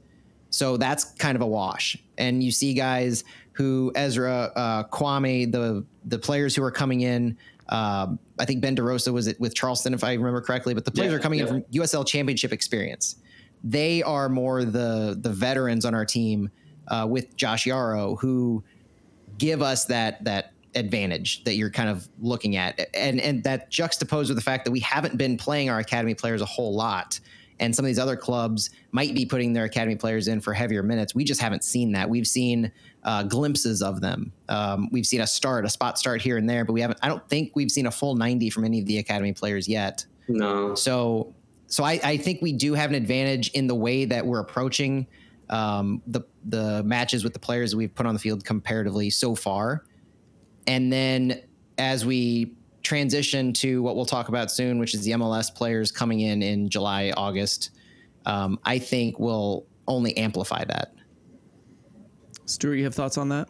[SPEAKER 4] So that's kind of a wash. And you see guys who Ezra uh, Kwame, the the players who are coming in. Um, I think Ben DeRosa was it with Charleston, if I remember correctly. But the players
[SPEAKER 3] Yeah,
[SPEAKER 4] are coming
[SPEAKER 3] yeah.
[SPEAKER 4] in from USL Championship experience they are more the the veterans on our team uh, with Josh Yaro who give us that that advantage that you're kind of looking at. And and that juxtaposed with the fact that we haven't been playing our academy players a whole lot. And some of these other clubs might be putting their academy players in for heavier minutes. We just haven't seen that. We've seen uh, glimpses of them. Um, we've seen a start a spot start here and there but we haven't i don't think we've seen a full 90 from any of the academy players yet.
[SPEAKER 3] No,
[SPEAKER 4] so, so I, I think we do have an advantage in the way that we're approaching um, the the matches with the players that we've put on the field comparatively so far, and then as we transition to what we'll talk about soon, which is the MLS players coming in in July August, um, I think will only amplify that.
[SPEAKER 1] Stuart, you have thoughts on that?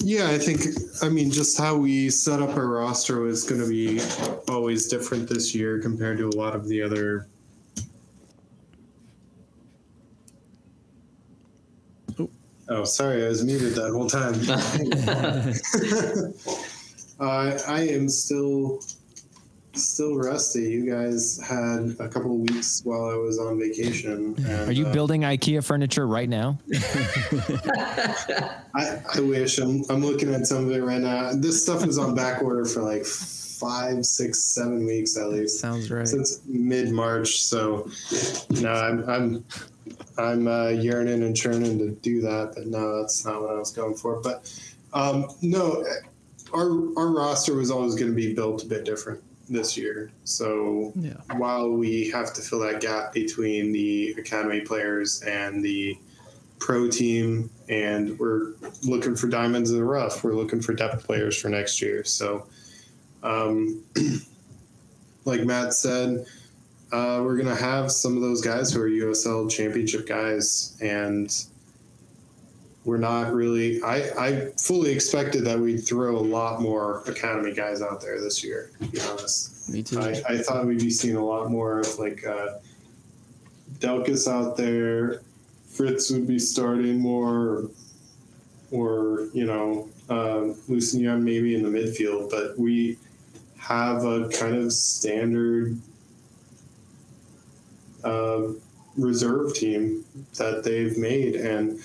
[SPEAKER 5] Yeah, I think, I mean, just how we set up our roster was going to be always different this year compared to a lot of the other.
[SPEAKER 1] Oh.
[SPEAKER 5] Sorry, I was muted that whole time. uh, I am still still rusty. You guys had a couple of weeks while I was on vacation. And,
[SPEAKER 2] Are you
[SPEAKER 5] uh,
[SPEAKER 2] building IKEA furniture right now?
[SPEAKER 5] I, I wish. I'm, I'm looking at some of it right now. This stuff was on back order for like five, six, seven weeks at least.
[SPEAKER 1] Sounds right.
[SPEAKER 5] Since mid March. So, no, I'm, I'm, I'm uh, yearning and churning to do that. But no, that's not what I was going for. But um, no, our, our roster was always going to be built a bit different this year. So
[SPEAKER 1] Yeah.
[SPEAKER 5] while we have to fill that gap between the academy players and the pro team, and we're looking for diamonds in the rough, we're looking for depth players for next year. So, um, like Matt said, uh, we're gonna have some of those guys who are USL championship guys, and we're not really. I, I fully expected that we'd throw a lot more academy guys out there this year. To be honest,
[SPEAKER 1] Me too.
[SPEAKER 5] I, I thought we'd be seeing a lot more of like uh, Delkus out there. Fritz would be starting more, or you know, uh, Lucien maybe in the midfield. But we have a kind of standard uh, reserve team that they've made, and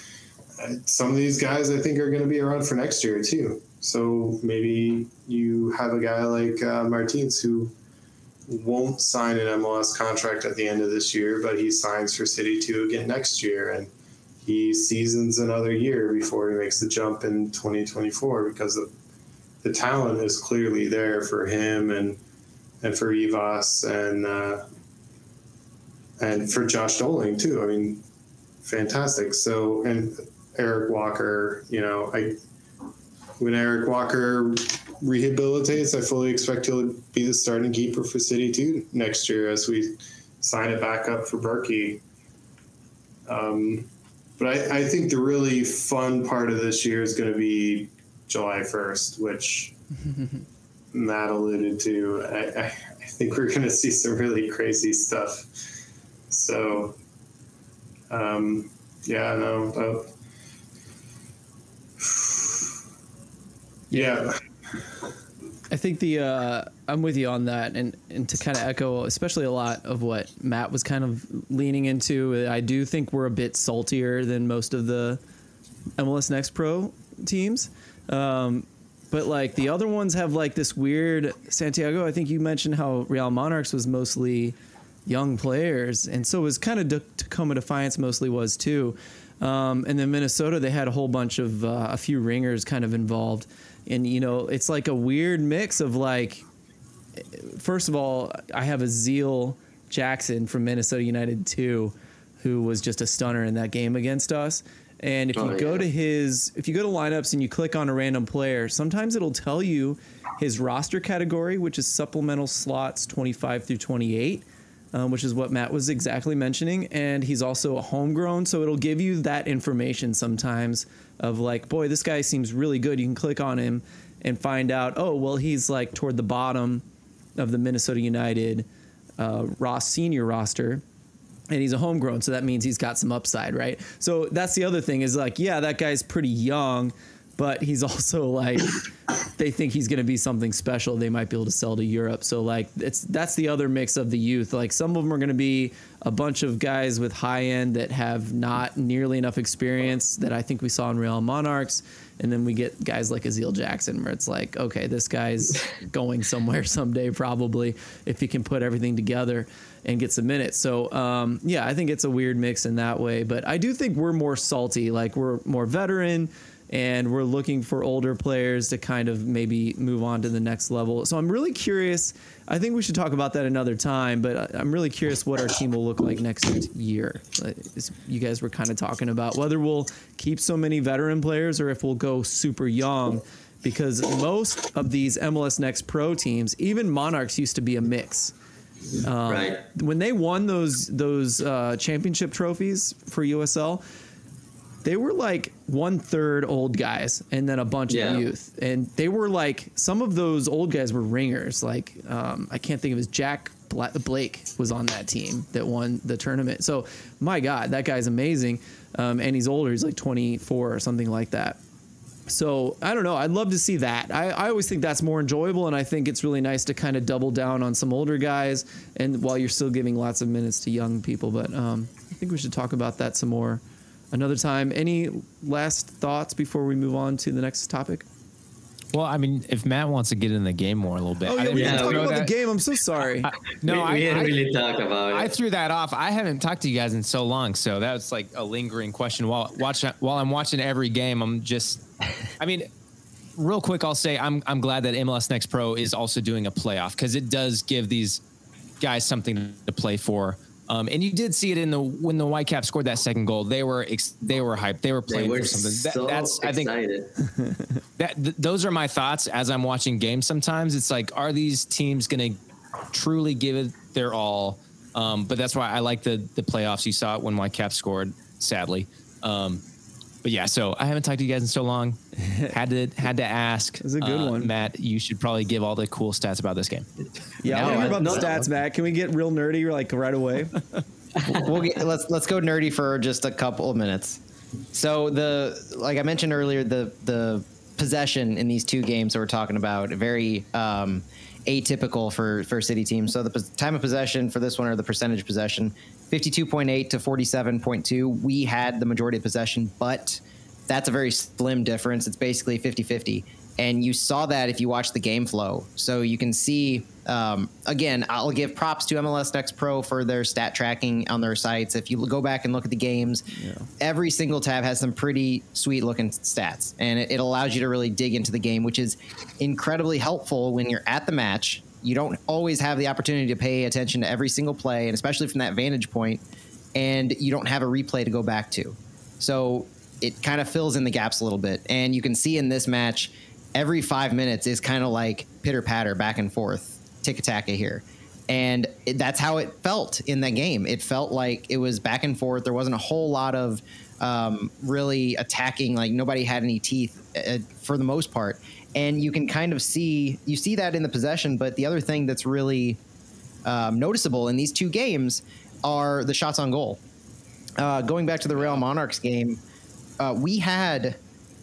[SPEAKER 5] uh, some of these guys I think are going to be around for next year too. So maybe you have a guy like uh, Martins who won't sign an MLS contract at the end of this year, but he signs for City 2 again next year. And he seasons another year before he makes the jump in 2024 because the, the talent is clearly there for him and and for Evas and uh, and for Josh Doling too. I mean, fantastic. So and Eric Walker, you know, I when Eric Walker rehabilitates, I fully expect he'll be the starting keeper for City 2 next year as we sign it back up for Bürki. Um, but I, I think the really fun part of this year is going to be July 1st, which Matt alluded to. I, I, I think we're going to see some really crazy stuff. So, um, yeah, no. Uh, yeah.
[SPEAKER 1] I think the uh, I'm with you on that, and and to kind of echo, especially a lot of what Matt was kind of leaning into. I do think we're a bit saltier than most of the MLS Next Pro teams, um, but like the other ones have like this weird Santiago. I think you mentioned how Real Monarchs was mostly young players, and so it was kind of Tacoma Defiance mostly was too. Um, and then Minnesota, they had a whole bunch of uh, a few ringers kind of involved, and you know it's like a weird mix of like, first of all, I have Aziel Jackson from Minnesota United too, who was just a stunner in that game against us. And if
[SPEAKER 3] Oh,
[SPEAKER 1] you go
[SPEAKER 3] yeah.
[SPEAKER 1] to his, if you go to lineups and you click on a random player, sometimes it'll tell you his roster category, which is supplemental slots 25 through 28 um, which is what Matt was exactly mentioning. And he's also a homegrown, so it'll give you that information sometimes of like, boy, this guy seems really good. You can click on him and find out, oh, well, he's like toward the bottom of the Minnesota United uh, Ross senior roster. And he's a homegrown, so that means he's got some upside, right? So that's the other thing is like, yeah, that guy's pretty young, but he's also like they think he's going to be something special they might be able to sell to Europe. So like it's that's the other mix of the youth. Like some of them are going to be a bunch of guys with high end that have not nearly enough experience that I think we saw in Real Monarchs. And then we get guys like Aziel Jackson where it's like, okay, this guy's going somewhere someday probably if he can put everything together and get some minutes. So um, yeah, I think it's a weird mix in that way. But I do think we're more salty. Like we're more veteran and we're looking for older players to kind of maybe move on to the next level. So I'm really curious. I think we should talk about that another time, but I'm really curious what our team will look like next year. You guys were kind of talking about whether we'll keep so many veteran players or if we'll go super young because most of these MLS Next Pro teams, even Monarchs used to be a mix
[SPEAKER 3] right.
[SPEAKER 1] when they won those those uh, championship trophies for USL, they were like one third old guys and then a bunch
[SPEAKER 3] Yeah.
[SPEAKER 1] of youth, and they were like some of those old guys were ringers. Like um, I can't think of his Jack Bla- Blake was on that team that won the tournament. So my God, that guy's amazing, um, and he's older. He's like 24 or something like that. So I don't know. I'd love to see that. I, I always think that's more enjoyable, and I think it's really nice to kind of double down on some older guys, and while you're still giving lots of minutes to young people. But um, I think we should talk about that some more another time. Any last thoughts before we move on to the next topic?
[SPEAKER 2] Well, I mean, if Matt wants to get in the game more a little bit,
[SPEAKER 1] Oh
[SPEAKER 2] I
[SPEAKER 1] yeah,
[SPEAKER 2] didn't
[SPEAKER 1] we
[SPEAKER 2] mean
[SPEAKER 1] talk about
[SPEAKER 2] that-
[SPEAKER 1] the game. I'm so sorry.
[SPEAKER 2] No,
[SPEAKER 3] we,
[SPEAKER 2] I,
[SPEAKER 3] we didn't
[SPEAKER 2] I-
[SPEAKER 3] really talk about it.
[SPEAKER 2] I threw that off. I haven't talked to you guys in so long, so that was like a lingering question. While watch while I'm watching every game, I'm just, I mean, real quick, I'll say I'm I'm glad that MLS Next Pro is also doing a playoff because it does give these guys something to play for. Um, and you did see it in the when the Whitecaps scored that second goal. They were ex, they were hyped. They were
[SPEAKER 3] they
[SPEAKER 2] playing
[SPEAKER 3] were
[SPEAKER 2] for something. That-
[SPEAKER 3] so
[SPEAKER 2] that's I think that th- those are my thoughts as I'm watching games. Sometimes it's like, are these teams going to truly give it their all? Um, but that's why I like the the playoffs. You saw it when Whitecaps scored, sadly. Um, but yeah, so I haven't talked to you guys in so long. had to had to ask. It
[SPEAKER 1] was a good one.
[SPEAKER 2] Matt. You should probably give all the cool stats about this game.
[SPEAKER 1] yeah, I
[SPEAKER 3] No,
[SPEAKER 1] want to hear about
[SPEAKER 3] no,
[SPEAKER 1] the
[SPEAKER 3] no.
[SPEAKER 1] stats, Matt. Can we get real nerdy like right away?
[SPEAKER 4] we'll get, let's let's go nerdy for just a couple of minutes. So the like I mentioned earlier, the the possession in these two games that we're talking about very um, atypical for for city teams. So the time of possession for this one or the percentage possession, fifty two point eight to forty seven point two. We had the majority of possession, but that's a very slim difference. It's basically 50-50. And you saw that if you watch the game flow. So you can see, um, again, I'll give props to MLS Next Pro for their stat tracking on their sites. If you go back and look at the games, every single tab has some pretty sweet looking stats. And it, it allows you to really dig into the game, which is incredibly helpful when you're at the match. You don't always have the opportunity to pay attention to every single play, and especially from that vantage point, and you don't have a replay to go back to. So it kind of fills in the gaps a little bit. And you can see in this match, every five minutes is kind of like pitter patter back and forth, tick tack here. And it, that's how it felt in that game. It felt like it was back and forth. There wasn't a whole lot of um, really attacking. Like nobody had any teeth uh, for the most part. And you can kind of see you see that in the possession. But the other thing that's really um, noticeable in these two games are the shots on goal. Uh, going back to the Real Monarchs game, uh, we had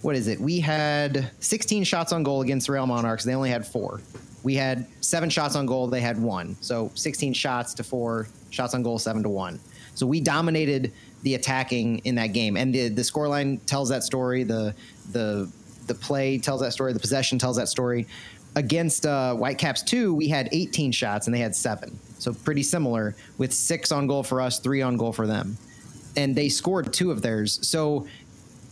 [SPEAKER 4] what is it? We had 16 shots on goal against the Real Monarchs. They only had four. We had seven shots on goal. They had one. So 16 shots to four shots on goal, seven to one. So we dominated the attacking in that game, and the the scoreline tells that story. The the the play tells that story. The possession tells that story. Against uh, Whitecaps two, we had 18 shots and they had seven. So pretty similar, with six on goal for us, three on goal for them and they scored two of theirs. So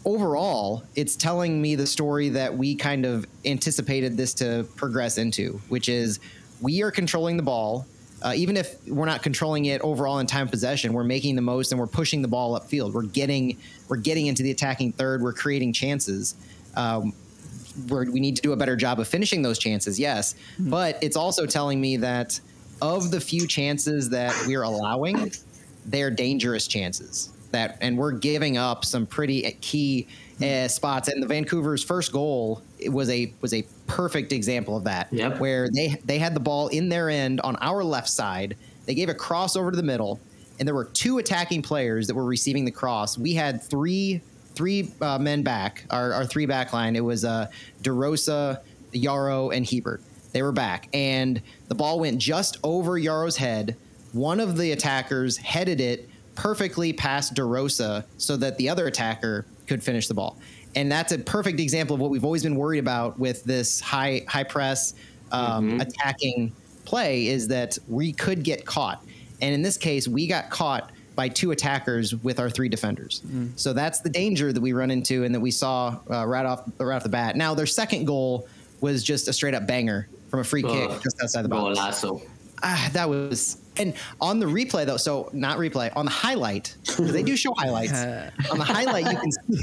[SPEAKER 4] overall, it's telling me the story that we kind of anticipated this to progress into, which is we are controlling the ball. Uh, even if we're not controlling it overall in time possession, we're making the most and we're pushing the ball upfield. We're getting we're getting into the attacking third. We're creating chances. Um, we need to do a better job of finishing those chances, yes. But it's also telling me that of the few chances that we're allowing, they're dangerous chances. That and we're giving up some pretty key uh, spots. And the Vancouver's first goal was a was a perfect example of that.
[SPEAKER 3] Yep.
[SPEAKER 4] Where they they had the ball in their end on our left side. They gave a cross over to the middle, and there were two attacking players that were receiving the cross. We had three three uh, men back, our, our three back line. It was uh, DeRosa, Yaro, and Hebert. They were back, and the ball went just over Yaro's head. One of the attackers headed it perfectly past DeRosa so that the other attacker could finish the ball. And that's a perfect example of what we've always been worried about with this high high press um, attacking play is that we could get caught. And in this case, we got caught by two attackers with our three defenders. So that's the danger that we run into and that we saw uh, right off right off the bat. Now their second goal was just a straight up banger from a free kick just outside the box.
[SPEAKER 3] Golazo.
[SPEAKER 4] Ah, that was and on the replay though. So not replay on the highlight they do show highlights. on the highlight, you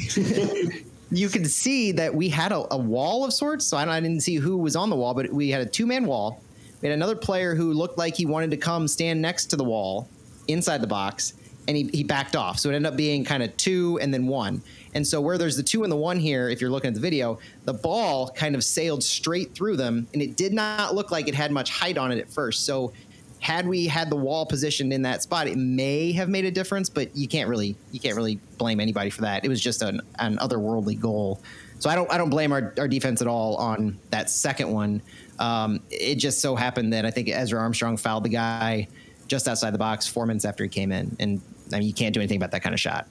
[SPEAKER 4] can you can see that we had a, a wall of sorts. So I, don't- I didn't see who was on the wall, but we had a two man wall. We had another player who looked like he wanted to come stand next to the wall inside the box, and he, he backed off. So it ended up being kind of two and then one. And so where there's the two and the one here, if you're looking at the video, the ball kind of sailed straight through them, and it did not look like it had much height on it at first. So had we had the wall positioned in that spot, it may have made a difference, but you can't really you can't really blame anybody for that. It was just an, an otherworldly goal. So I don't I don't blame our, our defense at all on that second one. Um, it just so happened that I think Ezra Armstrong fouled the guy just outside the box four minutes after he came in, and I mean you can't do anything about that kind of shot.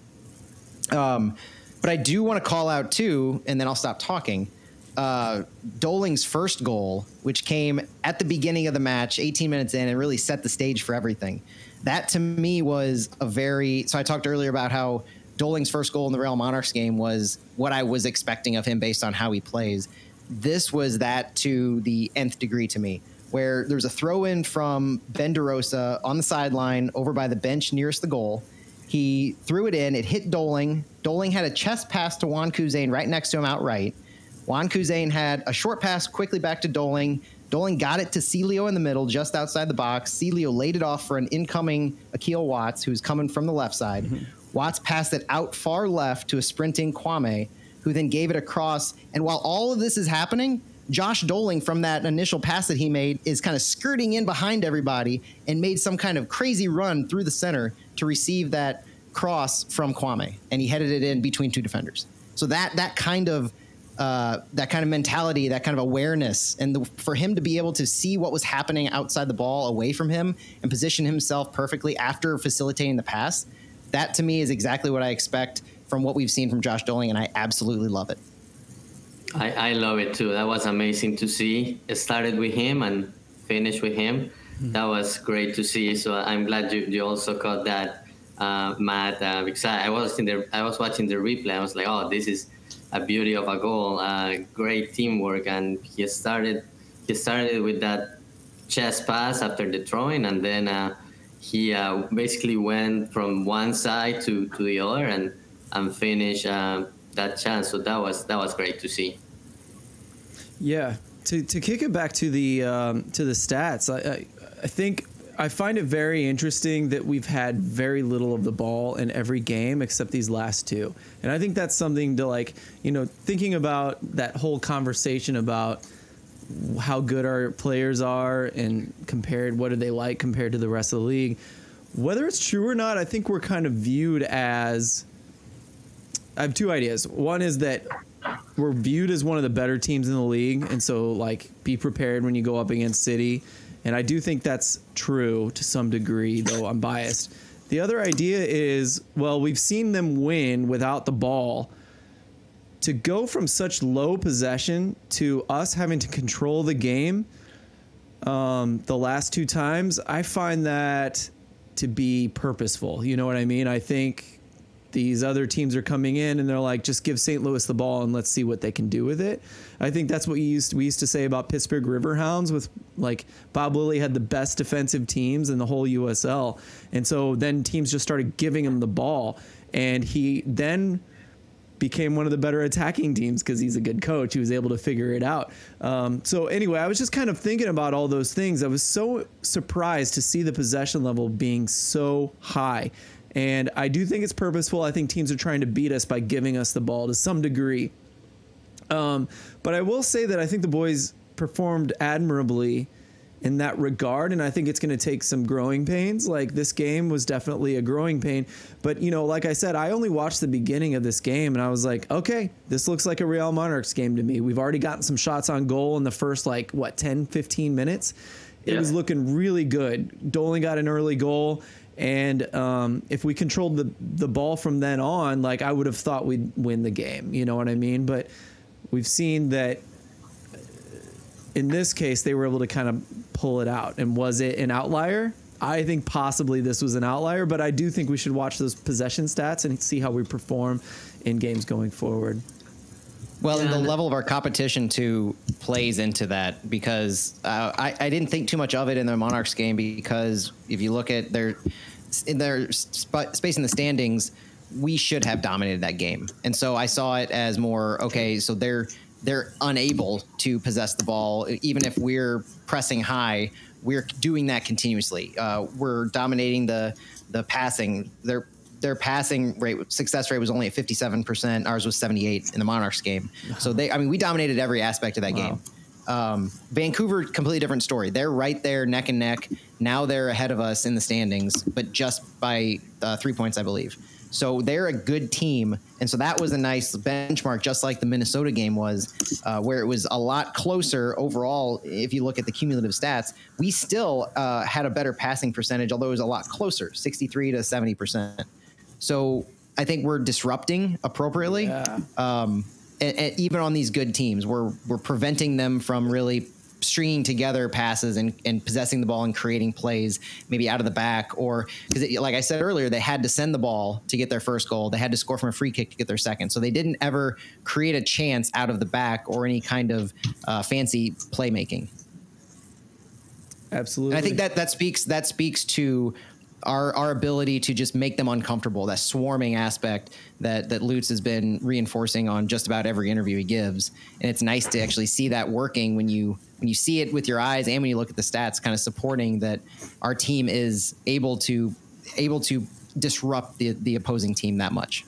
[SPEAKER 4] Um, but I do want to call out too, and then I'll stop talking uh, Doling's first goal, which came at the beginning of the match, 18 minutes in, and really set the stage for everything. That to me was a very. So I talked earlier about how Doling's first goal in the Real Monarchs game was what I was expecting of him based on how he plays. This was that to the nth degree to me, where there was a throw in from Ben DeRosa on the sideline over by the bench nearest the goal. He threw it in, it hit Doling. Doling had a chest pass to Juan Kuzain right next to him outright. Juan Kuzain had a short pass quickly back to Doling. Doling got it to Celio in the middle, just outside the box. Celio laid it off for an incoming Akil Watts, who's coming from the left side. Mm-hmm. Watts passed it out far left to a sprinting Kwame, who then gave it across. And while all of this is happening, Josh Doling from that initial pass that he made is kind of skirting in behind everybody and made some kind of crazy run through the center to receive that cross from Kwame, and he headed it in between two defenders. So that that kind of uh, that kind of mentality, that kind of awareness, and the, for him to be able to see what was happening outside the ball, away from him, and position himself perfectly after facilitating the pass, that to me is exactly what I expect from what we've seen from Josh Doling, and I absolutely love it.
[SPEAKER 3] I, I love it too. That was amazing to see. It started with him and finished with him. Mm-hmm. That was great to see. So I'm glad you, you also caught that, uh, Matt, uh, because I, I was in the I was watching the replay. I was like, oh, this is a beauty of a goal, uh, great teamwork, and he started he started with that chest pass after the throwing, and then uh, he uh, basically went from one side to, to the other and and finished uh, that chance. So that was that was great to see.
[SPEAKER 1] Yeah, to, to kick it back to the um, to the stats, I, I, I think I find it very interesting that we've had very little of the ball in every game except these last two. And I think that's something to like, you know, thinking about that whole conversation about how good our players are and compared what are they like compared to the rest of the league. Whether it's true or not, I think we're kind of viewed as I have two ideas. One is that we're viewed as one of the better teams in the league and so like be prepared when you go up against City and I do think that's true to some degree, though I'm biased. The other idea is well, we've seen them win without the ball. To go from such low possession to us having to control the game um, the last two times, I find that to be purposeful. You know what I mean? I think these other teams are coming in and they're like, just give St. Louis the ball and let's see what they can do with it. I think that's what we used we used to say about Pittsburgh Riverhounds with like Bob Lilley had the best defensive teams in the whole USL, and so then teams just started giving him the ball, and he then became one of the better attacking teams because he's a good coach. He was able to figure it out. Um, so anyway, I was just kind of thinking about all those things. I was so surprised to see the possession level being so high. And I do think it's purposeful. I think teams are trying to beat us by giving us the ball to some degree. Um, but I will say that I think the boys performed admirably in that regard. And I think it's going to take some growing pains. Like this game was definitely a growing pain. But, you know, like I said, I only watched the beginning of this game and I was like, okay, this looks like a Real Monarchs game to me. We've already gotten some shots on goal in the first, like, what, 10, 15 minutes? It yeah. was looking really good. Doling got an early goal. And um, if we controlled the the ball from then on, like I would have thought we'd win the game. You know what I mean? But we've seen that in this case they were able to kind of pull it out. And was it an outlier? I think possibly this was an outlier, but I do think we should watch those possession stats and see how we perform in games going forward.
[SPEAKER 4] Well, and the level of our competition too plays into that because uh, I, I didn't think too much of it in the Monarchs game because if you look at their in their sp- space in the standings, we should have dominated that game, and so I saw it as more okay. So they're they're unable to possess the ball, even if we're pressing high. We're doing that continuously. Uh, we're dominating the the passing. They're their passing rate success rate was only at 57%. Ours was 78 in the Monarchs game. So they, I mean, we dominated every aspect of that wow. game. Um, Vancouver, completely different story. They're right there, neck and neck. Now they're ahead of us in the standings, but just by uh, three points, I believe. So they're a good team, and so that was a nice benchmark, just like the Minnesota game was, uh, where it was a lot closer overall. If you look at the cumulative stats, we still uh, had a better passing percentage, although it was a lot closer, sixty-three to seventy percent. So I think we're disrupting appropriately.
[SPEAKER 1] Yeah.
[SPEAKER 4] Um, and, and even on these good teams, we're we're preventing them from really stringing together passes and, and possessing the ball and creating plays maybe out of the back or because like i said earlier they had to send the ball to get their first goal they had to score from a free kick to get their second so they didn't ever create a chance out of the back or any kind of uh, fancy playmaking
[SPEAKER 1] Absolutely.
[SPEAKER 4] and I think that that speaks that speaks to our our ability to just make them uncomfortable. That swarming aspect that that Lutz has been reinforcing on just about every interview he gives, and it's nice to actually see that working when you when you see it with your eyes and when you look at the stats, kind of supporting that our team is able to able to disrupt the the opposing team that much.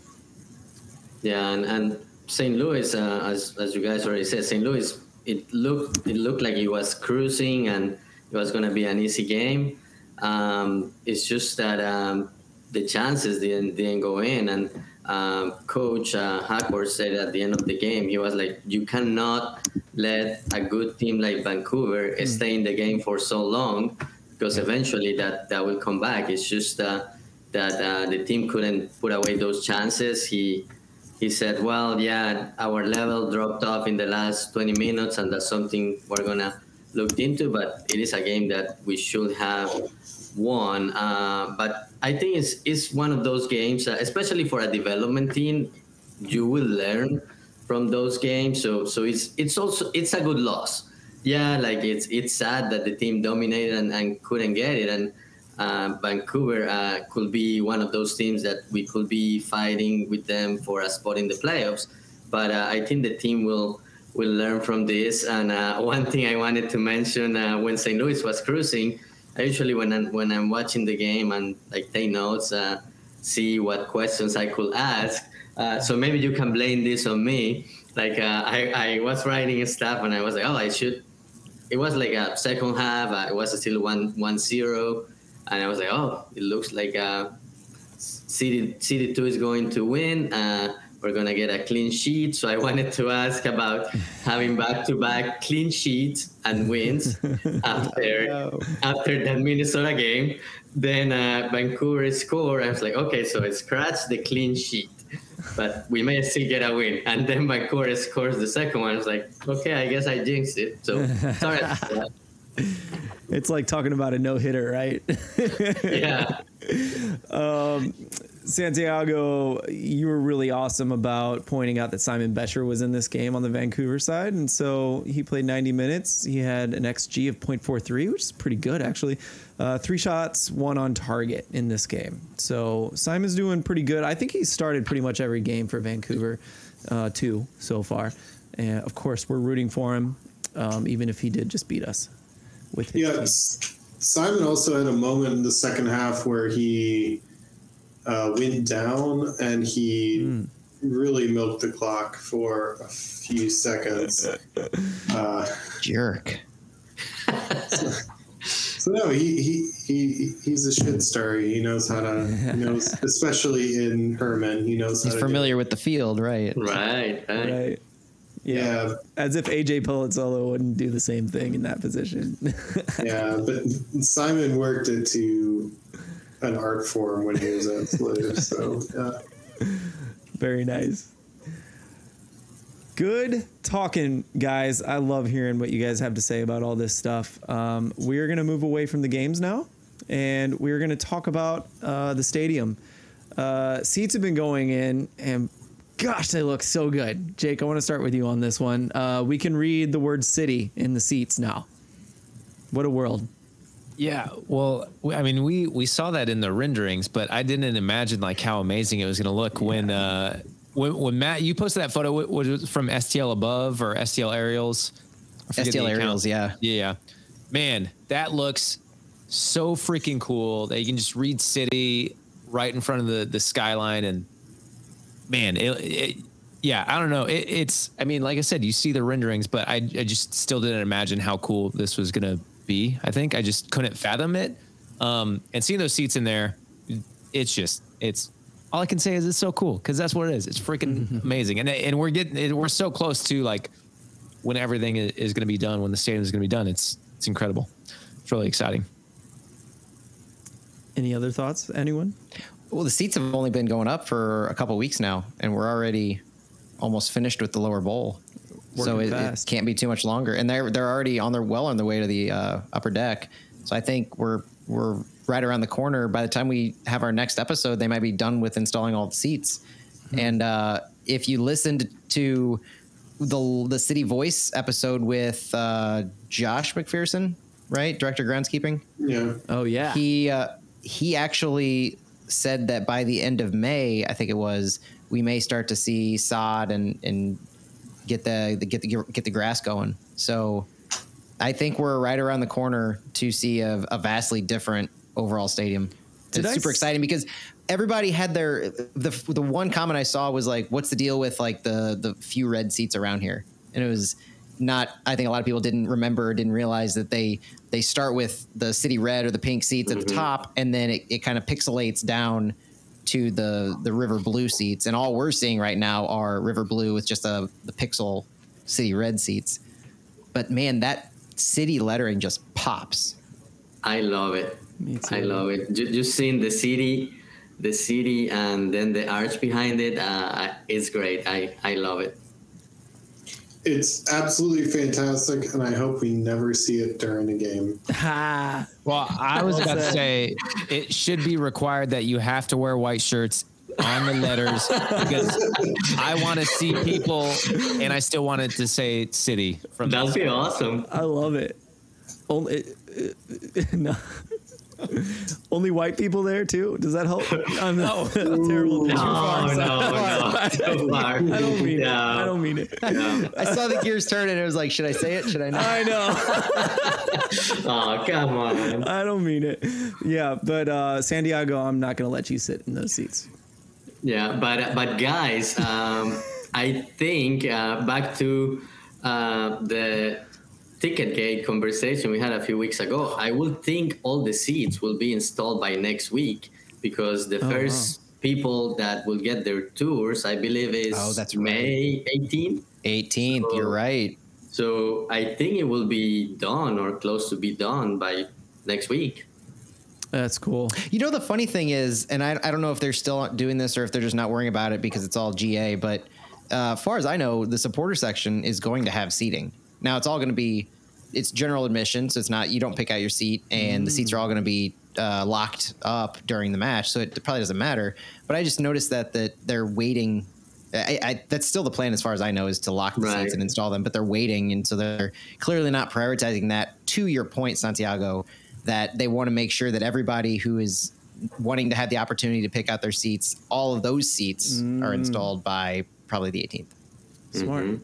[SPEAKER 3] Yeah, and, and St. Louis, uh, as as you guys already said, St. Louis, it looked it looked like it was cruising and it was going to be an easy game. Um, it's just that um, the chances didn't didn't go in, and um, Coach uh, Hackworth said at the end of the game, he was like, "You cannot let a good team like Vancouver stay in the game for so long, because eventually that that will come back. It's just uh, that uh, the team couldn't put away those chances. He he said, "Well, yeah, our level dropped off in the last 20 minutes, and that's something we're gonna look into. But it is a game that we should have won. Uh, but I think it's it's one of those games, uh, especially for a development team, you will learn from those games. So so it's it's also it's a good loss. Yeah, like it's it's sad that the team dominated and, and couldn't get it, and uh, Vancouver uh, could be one of those teams that we could be fighting with them for a spot in the playoffs. But uh, I think the team will will learn from this. And uh, one thing I wanted to mention uh, when St. Louis was cruising, I usually when I'm, when I'm watching the game and like take notes, uh, see what questions I could ask. Uh, so maybe you can blame this on me. Like uh, I, I was writing stuff and I was like, oh, I should. It was like a second half. Uh, it was still one one zero, and I was like, oh, it looks like uh, City City Two is going to win. Uh, we're gonna get a clean sheet. So I wanted to ask about having back-to-back clean sheets and wins after
[SPEAKER 1] no.
[SPEAKER 3] after that Minnesota game. Then uh, Vancouver scored. I was like, okay, so scratch the clean sheet, but we may still get a win. And then Vancouver scores the second one. I was like, okay, I guess I jinxed it. So sorry.
[SPEAKER 1] it's like talking about a no hitter, right?
[SPEAKER 3] yeah.
[SPEAKER 1] Santiago, you were really awesome about pointing out that Simon Becher was in this game on the Vancouver side. And so he played 90 minutes. He had an XG of 0.43, which is pretty good, actually. Uh, three shots, one on target in this game. So Simon's doing pretty good. I think he's started pretty much every game for Vancouver, uh, too, so far. And of course, we're rooting for him, um, even if he did just beat us with his
[SPEAKER 5] Yeah,
[SPEAKER 1] team.
[SPEAKER 5] Simon also had a moment in the second half where he uh, went down and he really milked the clock for a few seconds. Uh,
[SPEAKER 4] Jerk.
[SPEAKER 5] so no, he, he he he's a shit star. He knows how to he knows, especially in Hermann. He knows
[SPEAKER 4] He's
[SPEAKER 5] how to
[SPEAKER 4] familiar with the field, right?
[SPEAKER 3] Right. Right.
[SPEAKER 1] Right.
[SPEAKER 5] Yeah.
[SPEAKER 1] Yeah. As if AJ Pilizzolo wouldn't do the same thing in that position.
[SPEAKER 5] Yeah, but Simon worked it to an art form when he was at SLU. So yeah.
[SPEAKER 1] Very nice. Good talking, guys. I love hearing what you guys have to say about all this stuff. Um, we're going to move away from the games now, and we're going to talk about uh, the stadium. Uh, seats have been going in, and gosh, they look so good. Jake, I want to start with you on this one. Uh, we can read the word city in the seats now. What a world.
[SPEAKER 2] Yeah, well, I mean, we we saw that in the renderings, but I didn't imagine like how amazing it was going to look when uh when, when Matt you posted that photo. wa- Was it from STL above or STL aerials? I forget the
[SPEAKER 4] STL aerials, yeah.
[SPEAKER 2] Yeah, man, that looks so freaking cool. That you can just read city right in front of the the skyline, and man, it, it yeah, I don't know. It, it's, I mean, like I said, you see the renderings, but I, I just still didn't imagine how cool this was going to be. I think I just couldn't fathom it. Um, and seeing those seats in there, it's just, it's, all I can say is it's so cool because that's what it is. It's freaking amazing. And, and we're getting, we're so close to like when everything is, is going to be done, when the stadium is going to be done. It's, it's incredible. It's really exciting.
[SPEAKER 1] Any other thoughts? Anyone?
[SPEAKER 4] Well, the seats have only been going up for a couple weeks now, and we're already almost finished with the lower bowl. So it, it can't be too much longer, and they're they're already on their well on their way to the uh, upper deck. So I think we're we're right around the corner. By the time we have our next episode, they might be done with installing all the seats. And uh, if you listened to the the City Voice episode with uh, Josh McPherson, right, director of groundskeeping,
[SPEAKER 5] Yeah.
[SPEAKER 1] Oh yeah.
[SPEAKER 4] he uh, he actually said that by the end of May, I think it was, we may start to see sod and and get the, the get the get the grass going. So I think we're right around the corner to see a, a vastly different overall stadium.
[SPEAKER 1] Did
[SPEAKER 4] it's
[SPEAKER 1] I
[SPEAKER 4] super
[SPEAKER 1] s-
[SPEAKER 4] exciting because everybody had their the the one comment I saw was like, "What's the deal with like the the few red seats around here?" And it was not. I think a lot of people didn't remember, or didn't realize that they they start with the city red or the pink seats at the mm-hmm. top, and then it, it kind of pixelates down to the the river blue seats. And all we're seeing right now are river blue with just a the pixel city red seats. But man, that city lettering just pops.
[SPEAKER 3] I love it.
[SPEAKER 1] Me
[SPEAKER 3] I love it. Ju- Just seeing the city, the city, and then the arch behind it. Uh, it's great. I I love it.
[SPEAKER 5] It's absolutely fantastic, and I hope we never see it during a game.
[SPEAKER 1] Ha.
[SPEAKER 2] Well, I was about to say it should be required that you have to wear white shirts on the letters because I want to see people, and I still wanted to say city from
[SPEAKER 3] That'd be awesome.
[SPEAKER 1] I love it. Only no. Only white people there too. Does that help? I'm not, terrible.
[SPEAKER 3] No, no, no. Too far.
[SPEAKER 1] I don't mean it. I don't mean it.
[SPEAKER 3] No.
[SPEAKER 4] I saw the gears turn and it was like, should I say it? Should I not?
[SPEAKER 1] I know.
[SPEAKER 3] Oh, come on.
[SPEAKER 1] I don't mean it. Yeah, but uh, San Diego, I'm not going to let you sit in those seats.
[SPEAKER 3] Yeah, but but guys, um, I think uh, back to uh, the ticket gate conversation we had a few weeks ago. I would think all the seats will be installed by next week because the
[SPEAKER 1] Oh,
[SPEAKER 3] first people that will get their tours, I believe, is
[SPEAKER 4] Oh, that's
[SPEAKER 3] May 18th.
[SPEAKER 4] 18th, you're right.
[SPEAKER 3] So I think it will be done or close to be done by next week.
[SPEAKER 1] That's cool.
[SPEAKER 4] You know, the funny thing is, and I, I don't know if they're still doing this or if they're just not worrying about it because it's all GA, but uh, as far as I know, the supporter section is going to have seating. Now, it's all going to be, it's general admission, so it's not, you don't pick out your seat, and the seats are all going to be uh, locked up during the match, so it probably doesn't matter. But I just noticed that, that they're waiting. I, I, that's still the plan, as far as I know, is to lock the
[SPEAKER 3] Right.
[SPEAKER 4] seats and install them. But they're waiting, and so they're clearly not prioritizing that. To your point, Santiago, that they want to make sure that everybody who is wanting to have the opportunity to pick out their seats, all of those seats are installed by probably the 18th.
[SPEAKER 1] Smart.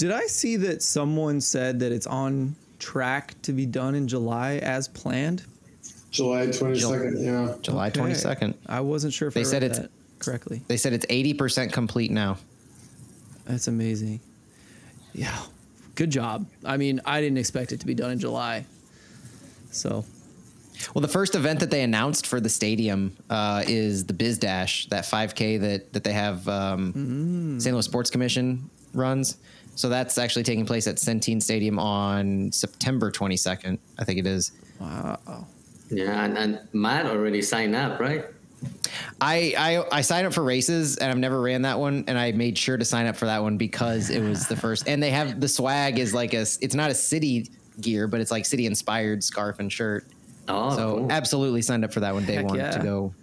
[SPEAKER 1] Did I see that someone said that it's on track to be done in July as planned?
[SPEAKER 5] July 22nd, yeah.
[SPEAKER 4] July
[SPEAKER 1] Okay.
[SPEAKER 4] 22nd.
[SPEAKER 1] I wasn't sure if
[SPEAKER 4] They
[SPEAKER 1] I
[SPEAKER 4] said
[SPEAKER 1] read
[SPEAKER 4] it's-
[SPEAKER 1] that correctly.
[SPEAKER 4] They said it's 80% complete now.
[SPEAKER 1] That's amazing. Yeah. Good job. I mean, I didn't expect it to be done in July. So,
[SPEAKER 4] Well, the first event that they announced for the stadium uh, is the Biz Dash, that 5K that that they have um, St. Louis Sports Commission runs. So that's actually taking place at Centene Stadium on September 22nd, I think it is.
[SPEAKER 1] wow.
[SPEAKER 3] Yeah, and, and Matt already signed up, right?
[SPEAKER 4] I, I I signed up for races and I've never ran that one and I made sure to sign up for that one because it was the first and they have the swag is like a it's not a city gear but it's like city inspired scarf and shirt.
[SPEAKER 3] Oh,
[SPEAKER 4] so
[SPEAKER 3] cool.
[SPEAKER 4] absolutely signed up for that one day
[SPEAKER 1] Heck
[SPEAKER 4] one
[SPEAKER 1] yeah.
[SPEAKER 4] to go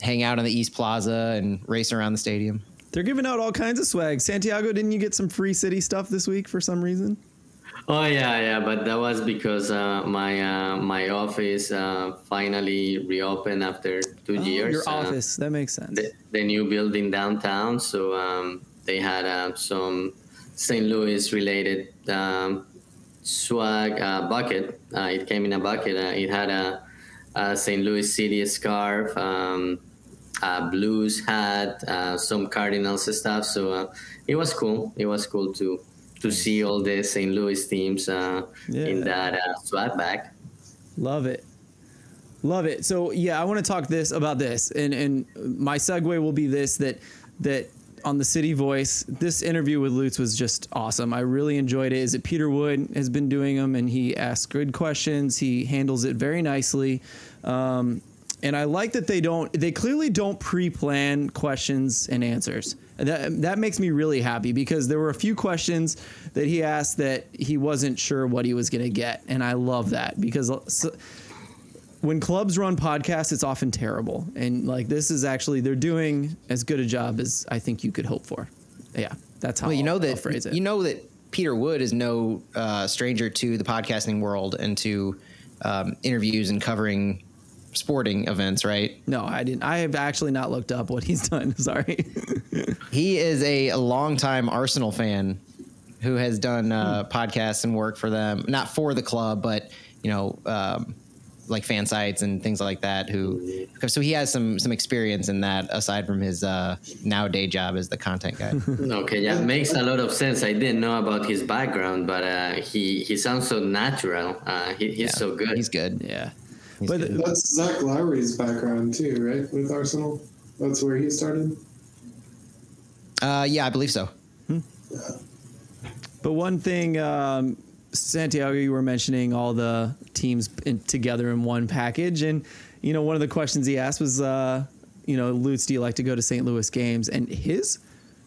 [SPEAKER 4] hang out on the East Plaza and race around the stadium.
[SPEAKER 1] They're giving out all kinds of swag. Santiago, didn't you get some free city stuff this week for some reason?
[SPEAKER 3] Oh yeah, yeah, but that was because uh, my uh, my office uh, finally reopened after two
[SPEAKER 1] Oh,
[SPEAKER 3] years.
[SPEAKER 1] your
[SPEAKER 3] uh,
[SPEAKER 1] office. That makes sense.
[SPEAKER 3] the, the new building downtown. So um, they had uh, some St. Louis related um, swag uh, bucket. Uh, it came in a bucket. Uh, it had a, a St. Louis City scarf, um, uh, Blues hat, uh, some Cardinals stuff. So uh, it was cool. It was cool to to see all the St. Louis teams uh,
[SPEAKER 1] Yeah.
[SPEAKER 3] in that uh, swag bag.
[SPEAKER 1] Love it. Love it. So yeah, I want to talk this about this, and and my segue will be this that that on the City Voice, this interview with Lutz was just awesome. I really enjoyed it. Is it Peter Wood has been doing them, and he asks good questions. He handles it very nicely. Um, and I like that they don't. They clearly don't pre-plan questions and answers. That that makes me really happy because there were a few questions that he asked that he wasn't sure what he was going to get, and I love that because so- when clubs run podcasts, it's often terrible, and like this is actually they're doing as good a job as I think you could hope for. Yeah, that's how
[SPEAKER 4] Well, you know
[SPEAKER 1] I'll- I'll
[SPEAKER 4] that
[SPEAKER 1] phrase it.
[SPEAKER 4] you know that Peter Wood is no uh, stranger to the podcasting world and to um, interviews and covering sporting events, right?
[SPEAKER 1] no, I didn't. I have actually not looked up what he's done. Sorry.
[SPEAKER 4] He is a, a longtime Arsenal fan who has done uh, podcasts and work for them, not for the club, but you know, um, like fan sites and things like that. Who, so he has some some experience in that aside from his uh, now day job as the content guy.
[SPEAKER 3] Okay, yeah, makes a lot of sense. I didn't know about his background, but uh, he he sounds so natural. Uh, he, he's
[SPEAKER 4] Yeah,
[SPEAKER 3] so good.
[SPEAKER 4] He's good.
[SPEAKER 1] yeah,
[SPEAKER 4] He's
[SPEAKER 1] but
[SPEAKER 4] good.
[SPEAKER 5] That's Zach Lowry's background too, right? With Arsenal, that's where he started.
[SPEAKER 4] Uh, yeah, I believe so.
[SPEAKER 1] But one thing, um, Santiago, you were mentioning all the teams in, together in one package, and you know one of the questions he asked was, uh, you know, Lutz, do you like to go to St. Louis games? And his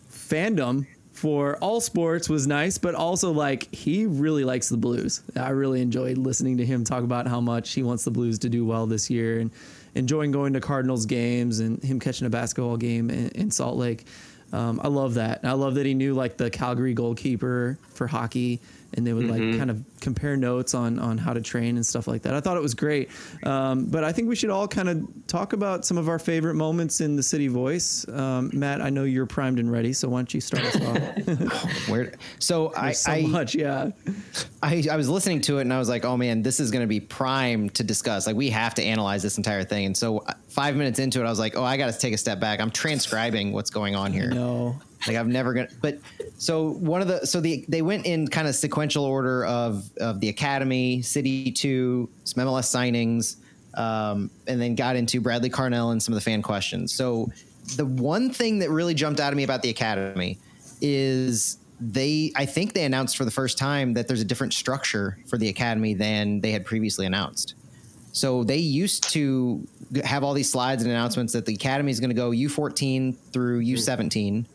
[SPEAKER 1] fandom for all sports was nice, but also like he really likes the Blues. I really enjoyed listening to him talk about how much he wants the Blues to do well this year, and enjoying going to Cardinals games and him catching a basketball game in, in Salt Lake. Um, I love that. I love that he knew like the Calgary goalkeeper for hockey, and they would like kind of compare notes on on how to train and stuff like that. I thought it was great. Um, but I think we should all kind of talk about some of our favorite moments in the City Voice. Um, Matt, I know you're primed and ready, so why don't you start us off?
[SPEAKER 4] Where? So I,
[SPEAKER 1] so
[SPEAKER 4] I,
[SPEAKER 1] much, yeah.
[SPEAKER 4] I I was listening to it and I was like, oh man, this is going to be prime to discuss. Like we have to analyze this entire thing. And so uh, five minutes into it, I was like, oh, I got to take a step back. I'm transcribing what's going on here.
[SPEAKER 1] No.
[SPEAKER 4] Like I've never gonna. But so one of the so the they went in kind of sequential order of of the academy, City Two, some MLS signings, um, and then got into Bradley Carnell and some of the fan questions. So the one thing that really jumped out at me about the academy is they I think they announced for the first time that there's a different structure for the academy than they had previously announced. So they used to have all these slides and announcements that the academy is going to go U14 through U17.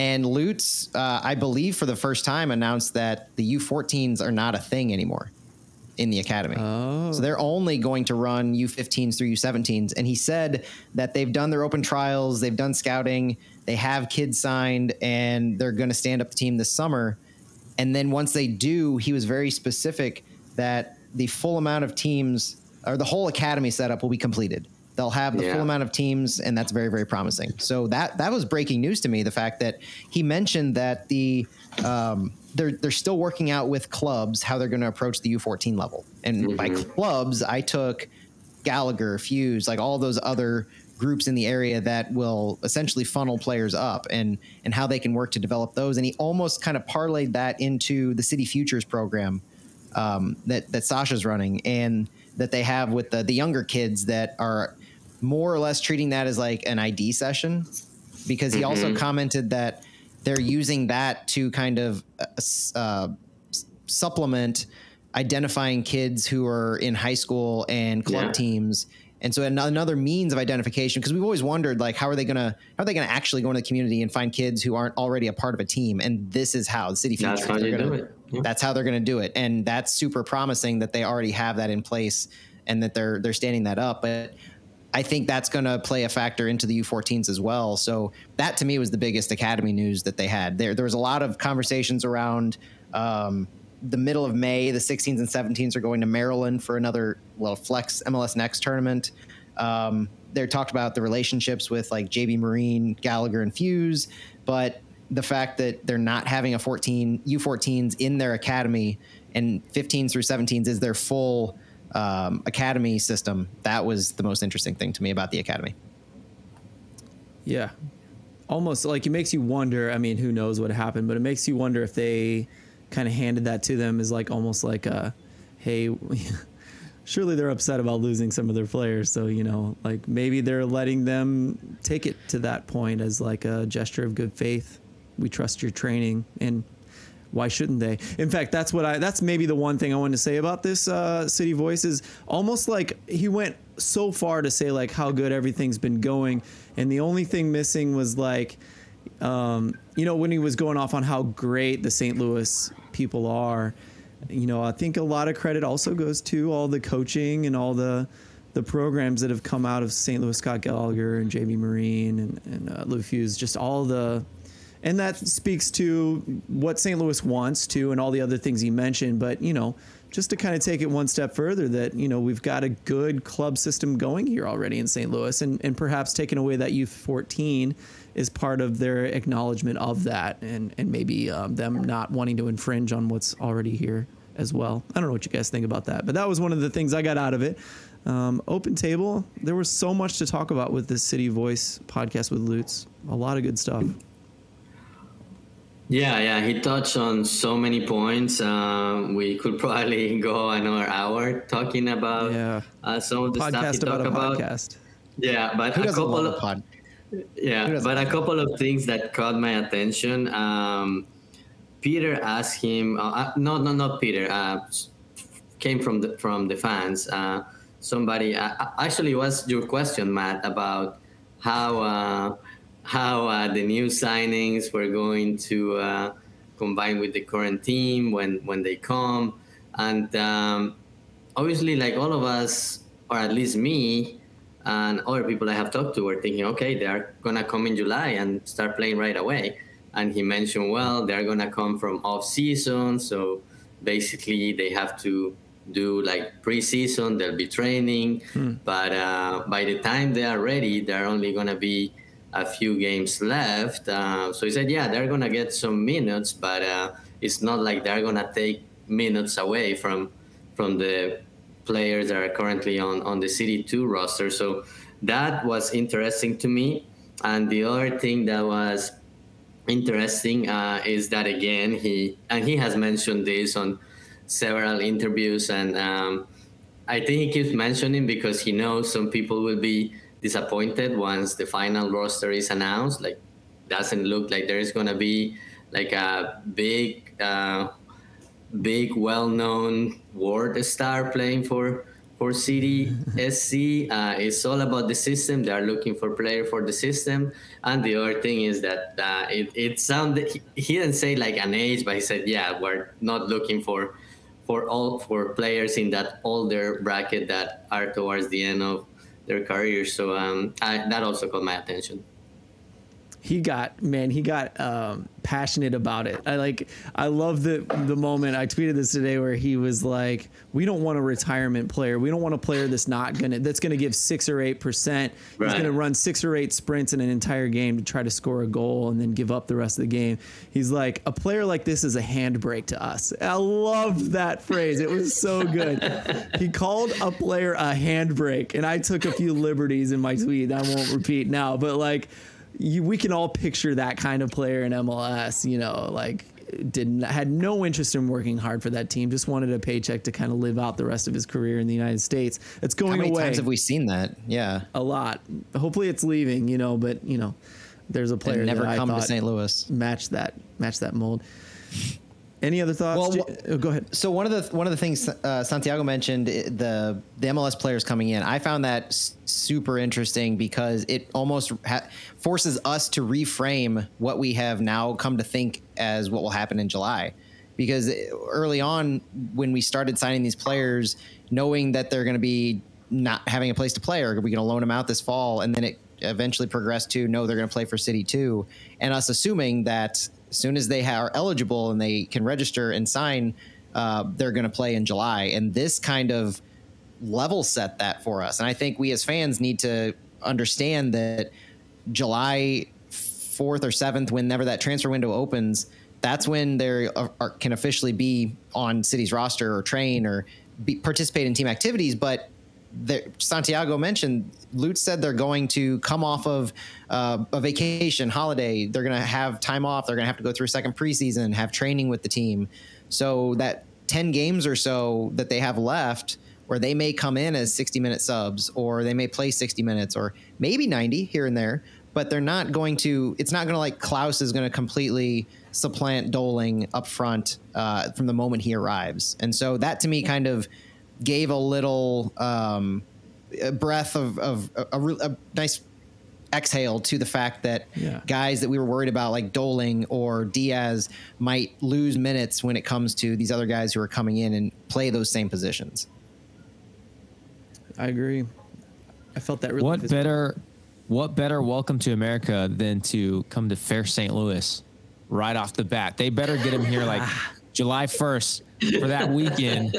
[SPEAKER 4] And Lutz, uh, I believe, for the first time, announced that the U14s are not a thing anymore in the academy.
[SPEAKER 1] Oh.
[SPEAKER 4] So they're only going to run U15s through U17s. And he said that they've done their open trials, they've done scouting, they have kids signed, and they're going to stand up the team this summer. And then once they do, he was very specific that the full amount of teams or the whole academy setup will be completed. They'll have the
[SPEAKER 3] Yeah.
[SPEAKER 4] full amount of teams, and that's very, very promising. So that that was breaking news to me. The fact that he mentioned that the um, they're they're still working out with clubs how they're going to approach the U14 level, and by clubs I took Gallagher, Fusz, like all those other groups in the area that will essentially funnel players up and and how they can work to develop those. And he almost kind of parlayed that into the City Futures program um, that that Sasha's running and that they have with the the younger kids that are more or less treating that as like an ID session because he also commented that they're using that to kind of uh, uh, supplement identifying kids who are in high school and club
[SPEAKER 3] Yeah.
[SPEAKER 4] teams and so another means of identification because we've always wondered like how are they gonna how are they gonna actually go into the community and find kids who aren't already a part of a team and this is how the city
[SPEAKER 3] That's
[SPEAKER 4] Futures,
[SPEAKER 3] how
[SPEAKER 4] they're gonna-
[SPEAKER 3] do it. Yeah.
[SPEAKER 4] that's how they're going to do it and that's super promising that they already have that in place and that they're they're standing that up but I think that's going to play a factor into the U14s as well. So that to me was the biggest academy news that they had. There there was a lot of conversations around um, the middle of May. The 16s and 17s are going to Maryland for another well flex MLS Next tournament. Um, they talked about the relationships with like JB Marine, Gallagher, and Fusz, but the fact that they're not having a 14 U14s in their academy and 15s through 17s is their full um, academy system. That was the most interesting thing to me about the academy.
[SPEAKER 1] Yeah. Almost like it makes you wonder. I mean, who knows what happened, but it makes you wonder if they kind of handed that to them as like almost like a, hey, surely they're upset about losing some of their players. So, you know, like maybe they're letting them take it to that point as like a gesture of good faith. We trust your training and why shouldn't they? In fact, that's what I that's maybe the one thing I wanted to say about this uh, City Voice is almost like he went so far to say like how good everything's been going and the only thing missing was like um, you know when he was going off on how great the St. Louis people are you know, I think a lot of credit also goes to all the coaching and all the the programs that have come out of St. Louis, Scott Gallagher and JB Marine and, and uh, Lou Fusz, just all the, and that speaks to what St. Louis wants to and all the other things he mentioned. But, you know, just to kind of take it one step further that, you know, we've got a good club system going here already in St. Louis and, and perhaps taking away that youth 14 is part of their acknowledgement of that and, and maybe um, them not wanting to infringe on what's already here as well. I don't know what you guys think about that, but that was one of the things I got out of it. Um, open table, there was so much to talk about with this City Voice podcast with Lutz. A lot of good stuff.
[SPEAKER 3] Yeah, yeah, he touched on so many points. Um, we could probably go another hour talking about
[SPEAKER 1] yeah.
[SPEAKER 3] uh, some of the
[SPEAKER 1] podcast
[SPEAKER 3] stuff he talked
[SPEAKER 1] about.
[SPEAKER 3] about.
[SPEAKER 1] Podcast.
[SPEAKER 3] Yeah, but
[SPEAKER 4] Who
[SPEAKER 3] a couple of
[SPEAKER 4] pod?
[SPEAKER 3] yeah, but a couple of things that caught my attention. Um, Peter asked him, uh, uh, no, no, not Peter. Uh, came from the from the fans. Uh, somebody uh, actually was your question, Matt, about how uh, how uh, the new signings were going to uh, combine with the current team when when they come, and um, obviously, like all of us, or at least me, and other people I have talked to, were thinking, okay, they are gonna come in July and start playing right away. And he mentioned, well, they're gonna come from off season, so basically they have to do like preseason. They'll be training, but uh, by the time they are ready, they're only gonna be a few games left. Uh, so he said, yeah, they're gonna get some minutes, but uh, it's not like they're gonna take minutes away from from the players that are currently on on the City Two roster. So that was interesting to me. And the other thing that was interesting uh, is that again he and he has mentioned this on several interviews and um, I think he keeps mentioning because he knows some people will be disappointed once the final roster is announced. Like, doesn't look like there's gonna be like a big, uh, big, well-known world star playing for for City SC. Uh, it's all about the system. They are looking for player for the system. And the other thing is that uh, it it sounded he, he didn't say like an age, but he said, yeah, we're not looking for for all for players in that older bracket that are towards the end of their career. So um, I, that also caught my attention.
[SPEAKER 1] He got man he got um, passionate about it. I like i love the the moment i tweeted this today where he was like we don't want a retirement player. We don't want a player that's not gonna that's gonna give six or eight percent. He's gonna run six or eight sprints in an entire game to try to score a goal and then give up the rest of the game. He's like a player like this is a handbrake to us. I love that phrase. It was so good. He called a player a handbrake and i took a few liberties in my tweet i won't repeat now but like you, we can all picture that kind of player in MLS, you know, like didn't had no interest in working hard for that team, just wanted a paycheck to kind of live out the rest of his career in the United States. It's going
[SPEAKER 4] How
[SPEAKER 1] going
[SPEAKER 4] many
[SPEAKER 1] away
[SPEAKER 4] times have we seen that? Yeah.
[SPEAKER 1] a lot. Hopefully it's leaving, you know, but you know, there's a player
[SPEAKER 4] never
[SPEAKER 1] that I
[SPEAKER 4] come to St. Louis.
[SPEAKER 1] match that match that mold. Any other thoughts?
[SPEAKER 4] Well, wha-
[SPEAKER 1] oh, go ahead.
[SPEAKER 4] So one of the one of the things uh, Santiago mentioned the the MLS players coming in. I found that s- super interesting because it almost ha- forces us to reframe what we have now come to think as what will happen in July. Because early on, when we started signing these players, knowing that they're going to be not having a place to play, or are we going to loan them out this fall, and then it eventually progressed to no, they're going to play for City too, and us assuming that as soon as they are eligible and they can register and sign, uh, they're going to play in July. And this kind of level set that for us. And I think we as fans need to understand that July 4th or 7th, whenever that transfer window opens, that's when they can officially be on City's roster or train or be, participate in team activities. But Santiago mentioned, Lutz said they're going to come off of uh, a vacation, holiday. They're going to have time off. They're going to have to go through a second preseason, have training with the team. So that 10 games or so that they have left, where they may come in as 60 minute subs or they may play 60 minutes or maybe 90 here and there, but they're not going to, it's not going to like Klauss is going to completely supplant Doling up front uh, from the moment he arrives. And so that to me kind of gave a little um, a breath of, of a, a, a, nice exhale to the fact that
[SPEAKER 1] Yeah.
[SPEAKER 4] guys that we were worried about, like Doling or Diaz, might lose minutes when it comes to these other guys who are coming in and play those same positions.
[SPEAKER 1] I agree. I felt that really.
[SPEAKER 2] What
[SPEAKER 1] visibly.
[SPEAKER 2] better, what better welcome to America than to come to Fair St. Louis right off the bat? They better get him here like July 1st for that weekend.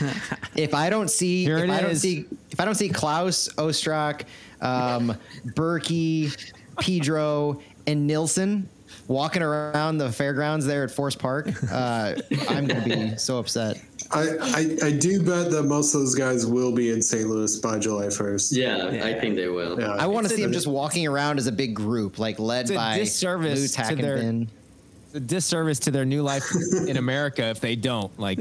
[SPEAKER 4] If I don't see,
[SPEAKER 2] Here
[SPEAKER 4] if
[SPEAKER 2] it
[SPEAKER 4] I don't see, if I don't see Klauss, Ostrak, um, Bürki, Pedro, and Nilsson walking around the fairgrounds there at Forest Park, uh, I'm going to be so upset.
[SPEAKER 5] I, I, I do bet that most of those guys will be in St. Louis by July 1st.
[SPEAKER 3] Yeah, I think they will.
[SPEAKER 5] Yeah.
[SPEAKER 4] I want to see
[SPEAKER 1] a-
[SPEAKER 4] them just walking around as a big group, like led
[SPEAKER 2] It's a
[SPEAKER 4] by
[SPEAKER 2] disservice
[SPEAKER 4] Lutz
[SPEAKER 2] to their- It's a disservice to their new life in America if they don't. Like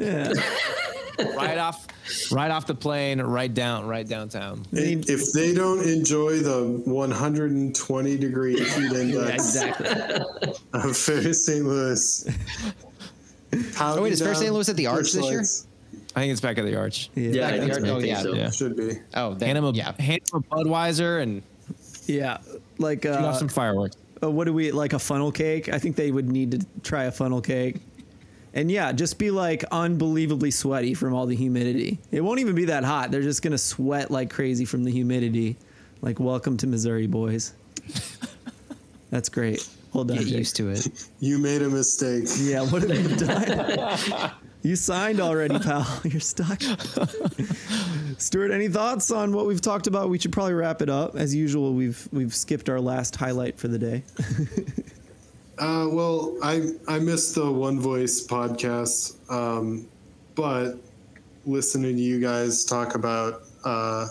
[SPEAKER 2] right off, right off the plane, right down, right downtown.
[SPEAKER 5] If they don't enjoy the 120 degree heat
[SPEAKER 1] Yeah,
[SPEAKER 5] index
[SPEAKER 1] exactly.
[SPEAKER 5] of Fair St. Louis.
[SPEAKER 4] Oh, wait, is Fair St. Louis at the Arch this year?
[SPEAKER 2] I think it's back at the Arch.
[SPEAKER 1] Yeah.
[SPEAKER 3] Yeah, I
[SPEAKER 4] Back
[SPEAKER 3] think,
[SPEAKER 4] oh, yeah.
[SPEAKER 3] so.
[SPEAKER 2] Yeah.
[SPEAKER 5] Should be.
[SPEAKER 4] Oh, then,
[SPEAKER 2] Hand him a
[SPEAKER 4] yeah.
[SPEAKER 2] hand him a Budweiser and
[SPEAKER 1] Yeah. Like
[SPEAKER 2] shoot off
[SPEAKER 1] uh,
[SPEAKER 2] some fireworks.
[SPEAKER 1] uh, what do we like a funnel cake? I think they would need to try a funnel cake. And yeah, just be like unbelievably sweaty from all the humidity. It won't even be that hot. They're just gonna sweat like crazy from the humidity. Like welcome to Missouri, boys. That's great. Hold on.
[SPEAKER 4] Get
[SPEAKER 1] Jake.
[SPEAKER 4] used to it.
[SPEAKER 5] You made a mistake.
[SPEAKER 1] Yeah, what have you done? you signed already, pal. You're stuck. Stuart, any thoughts on what we've talked about? We should probably wrap it up. As usual, we've we've skipped our last highlight for the day.
[SPEAKER 5] Uh, well, I I missed the One Voice podcast, um, but listening to you guys talk about uh,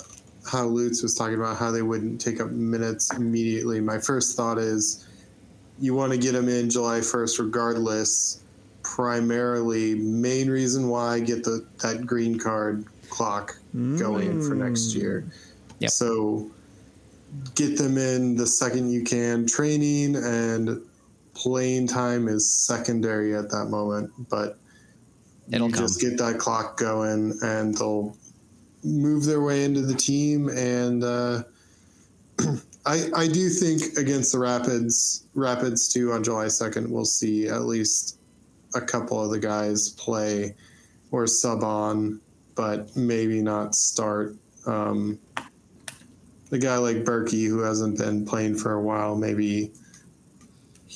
[SPEAKER 5] how Lutz was talking about how they wouldn't take up minutes immediately, my first thought is you want to get them in July first, regardless. Primarily, main reason why I get the that green card clock going for next year.
[SPEAKER 4] Yep.
[SPEAKER 5] So get them in the second you can. Training and playing time is secondary at that moment, but
[SPEAKER 4] It'll
[SPEAKER 5] you
[SPEAKER 4] come.
[SPEAKER 5] just get that clock going and they'll move their way into the team. And uh, I, I do think against the Rapids, Rapids too on July 2nd, we'll see at least a couple of the guys play or sub on, but maybe not start. Um, the guy like Bürki, who hasn't been playing for a while, maybe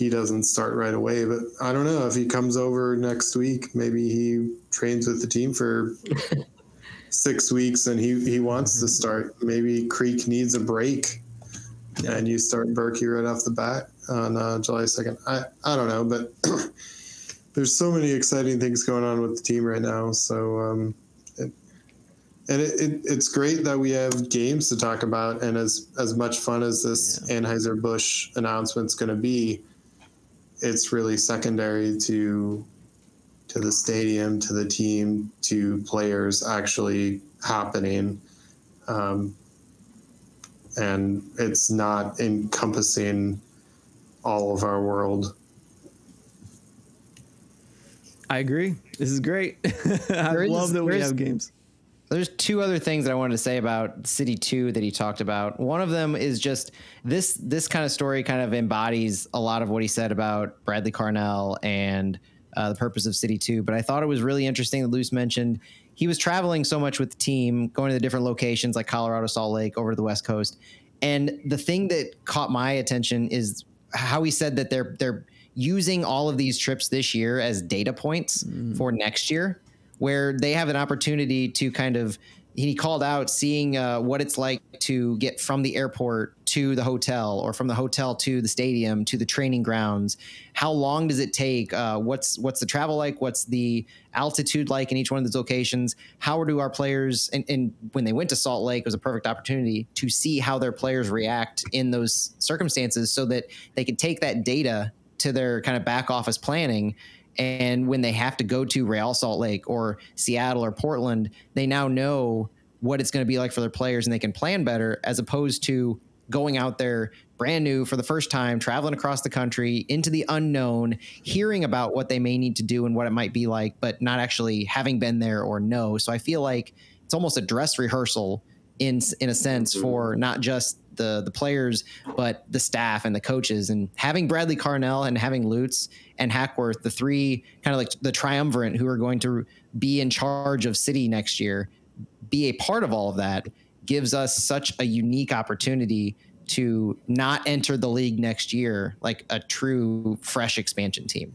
[SPEAKER 5] he doesn't start right away. But I don't know if he comes over next week. Maybe he trains with the team for six weeks and he, he wants to start. Maybe Creek needs a break, and you start Bürki right off the bat on uh, July second. I I don't know, but there's so many exciting things going on with the team right now. So. Um, it, and it, it, it's great that we have games to talk about, and as as much fun as this Anheuser Busch announcement's going to be, it's really secondary to to the stadium, to the team, to players actually happening, um, and it's not encompassing all of our world.
[SPEAKER 1] I agree. This is great. I
[SPEAKER 4] There is-
[SPEAKER 1] love that we have games.
[SPEAKER 4] There's two other things that I wanted to say about City Two that he talked about. One of them is just this this kind of story kind of embodies a lot of what he said about Bradley Carnell and uh, the purpose of City Two. But I thought it was really interesting that Lutz mentioned he was traveling so much with the team, going to the different locations like Colorado, Salt Lake, over to the West Coast. And the thing that caught my attention is how he said that they're they're using all of these trips this year as data points for next year where they have an opportunity to kind of he called out seeing uh, what it's like to get from the airport to the hotel or from the hotel to the stadium to the training grounds. How long does it take? Uh, what's what's the travel like? What's the altitude like in each one of those locations? How do our players and, and when they went to salt lake it was a perfect opportunity to see how their players react in those circumstances so that they could take that data to their kind of back office planning and when they have to go to Real Salt Lake or Seattle or Portland, they now know what it's going to be like for their players and they can plan better as opposed to going out there brand new for the first time, traveling across the country into the unknown, hearing about what they may need to do and what it might be like, but not actually having been there or know. So I feel like it's almost a dress rehearsal in in a sense mm-hmm. for not just the the players, but the staff and the coaches. And having Bradley Carnell and having Lutz and Hackworth, the three kind of like the triumvirate who are going to be in charge of City next year, be a part of all of that gives us such a unique opportunity to not enter the league next year like a true fresh expansion team.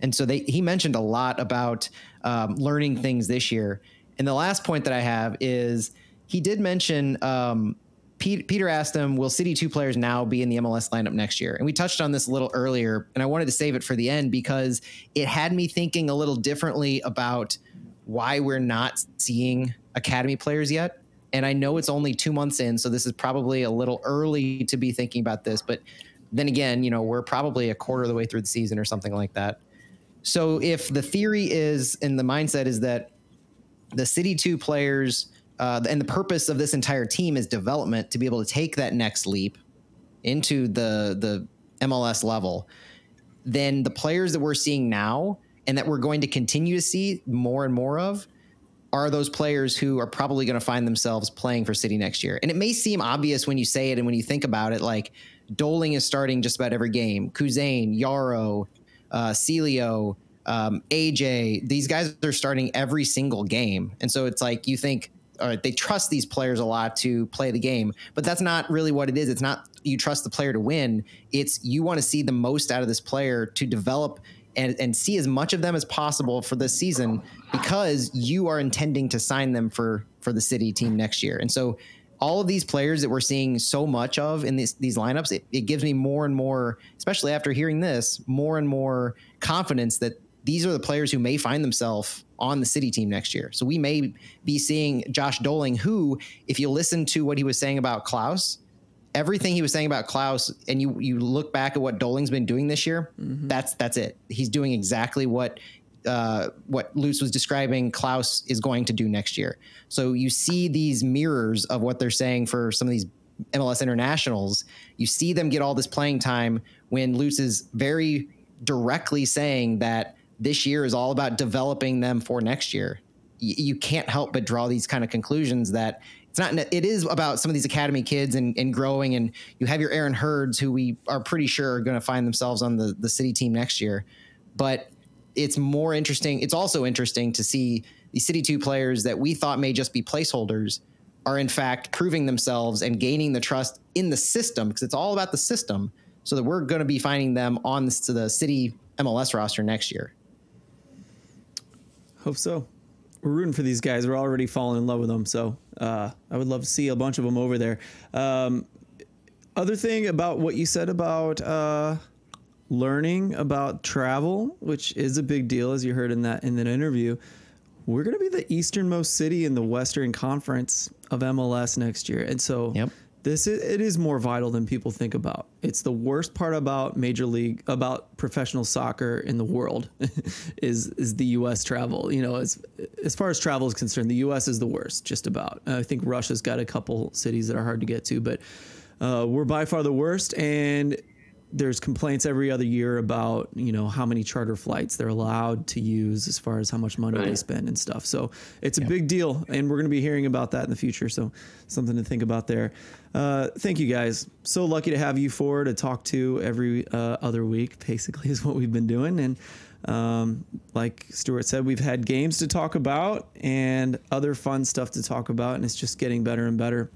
[SPEAKER 4] And so they, he mentioned a lot about um, learning things this year. And the last point that I have is he did mention um, Peter asked him, "Will City Two players now be in the MLS lineup next year?" And we touched on this a little earlier, and I wanted to save it for the end because it had me thinking a little differently about why we're not seeing academy players yet. And I know it's only two months in, so this is probably a little early to be thinking about this. But then again, you know, we're probably a quarter of the way through the season or something like that. So if the theory is and the mindset is that the City Two players uh, and the purpose of this entire team is development to be able to take that next leap into the the MLS level, then the players that we're seeing now and that we're going to continue to see more and more of are those players who are probably going to find themselves playing for City next year. And it may seem obvious when you say it and when you think about it, like Doling is starting just about every game. Kuzain, Yaro, uh, Celio, um, AJ, these guys are starting every single game. And so it's like you think, right, they trust these players a lot to play the game, but that's not really what it is. It's not you trust the player to win. It's you want to see the most out of this player to develop and, and see as much of them as possible for this season because you are intending to sign them for for the city team next year. And so all of these players that we're seeing so much of in these these lineups, it, it gives me more and more, especially after hearing this, more and more confidence that these are the players who may find themselves on the city team next year. So we may be seeing Josh Doling, who, if you listen to what he was saying about Klauss, everything he was saying about Klauss, and you you look back at what Doling's been doing this year, mm-hmm. that's that's it. He's doing exactly what uh, what Lutz was describing. Klauss is going to do next year. So you see these mirrors of what they're saying for some of these MLS internationals. You see them get all this playing time when Lutz is very directly saying that this year is all about developing them for next year. Y- you can't help but draw these kind of conclusions that it's not it is about some of these academy kids and, and growing and you have your aaron hurds who we are pretty sure are going to find themselves on the, the city team next year. But it's more interesting it's also interesting to see the city 2 players that we thought may just be placeholders are in fact proving themselves and gaining the trust in the system because it's all about the system. So that we're going to be finding them on the, the city mls roster next year
[SPEAKER 1] hope so we're rooting for these guys. We're already falling in love with them. So uh, I would love to see a bunch of them over there. Um, other thing about what you said about uh, learning about travel, which is a big deal, as you heard in that in that interview. We're going to be the easternmost city in the Western Conference of MLS next year, and so
[SPEAKER 4] yep
[SPEAKER 1] this is, it is more vital than people think about. It's the worst part about major league about professional soccer in the world is is the U.S. travel. You know, as as far as travel is concerned, the U.S. is the worst. Just about. I think Russia's got a couple cities that are hard to get to, but uh, we're by far the worst. And there's complaints every other year about you know how many charter flights they're allowed to use as far as how much money right. they spend and stuff. So it's a big deal, and we're going to be hearing about that in the future. So something to think about there. Uh, thank you guys. So lucky to have you four to talk to every uh, other week. Basically, is what we've been doing, and um, like Stuart said, we've had games to talk about and other fun stuff to talk about, and it's just getting better and better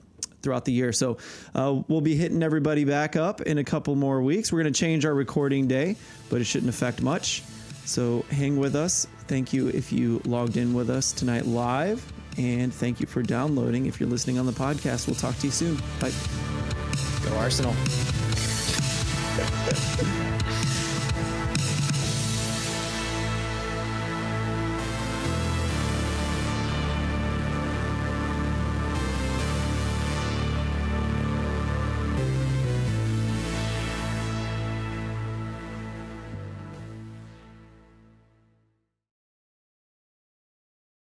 [SPEAKER 1] throughout the year. So uh, we'll be hitting everybody back up in a couple more weeks. We're going to change our recording day, but it shouldn't affect much. So hang with us. Thank you if you logged in with us tonight live. And thank you for downloading. If you're listening on the podcast, we'll talk to you soon. Bye.
[SPEAKER 4] Go Arsenal.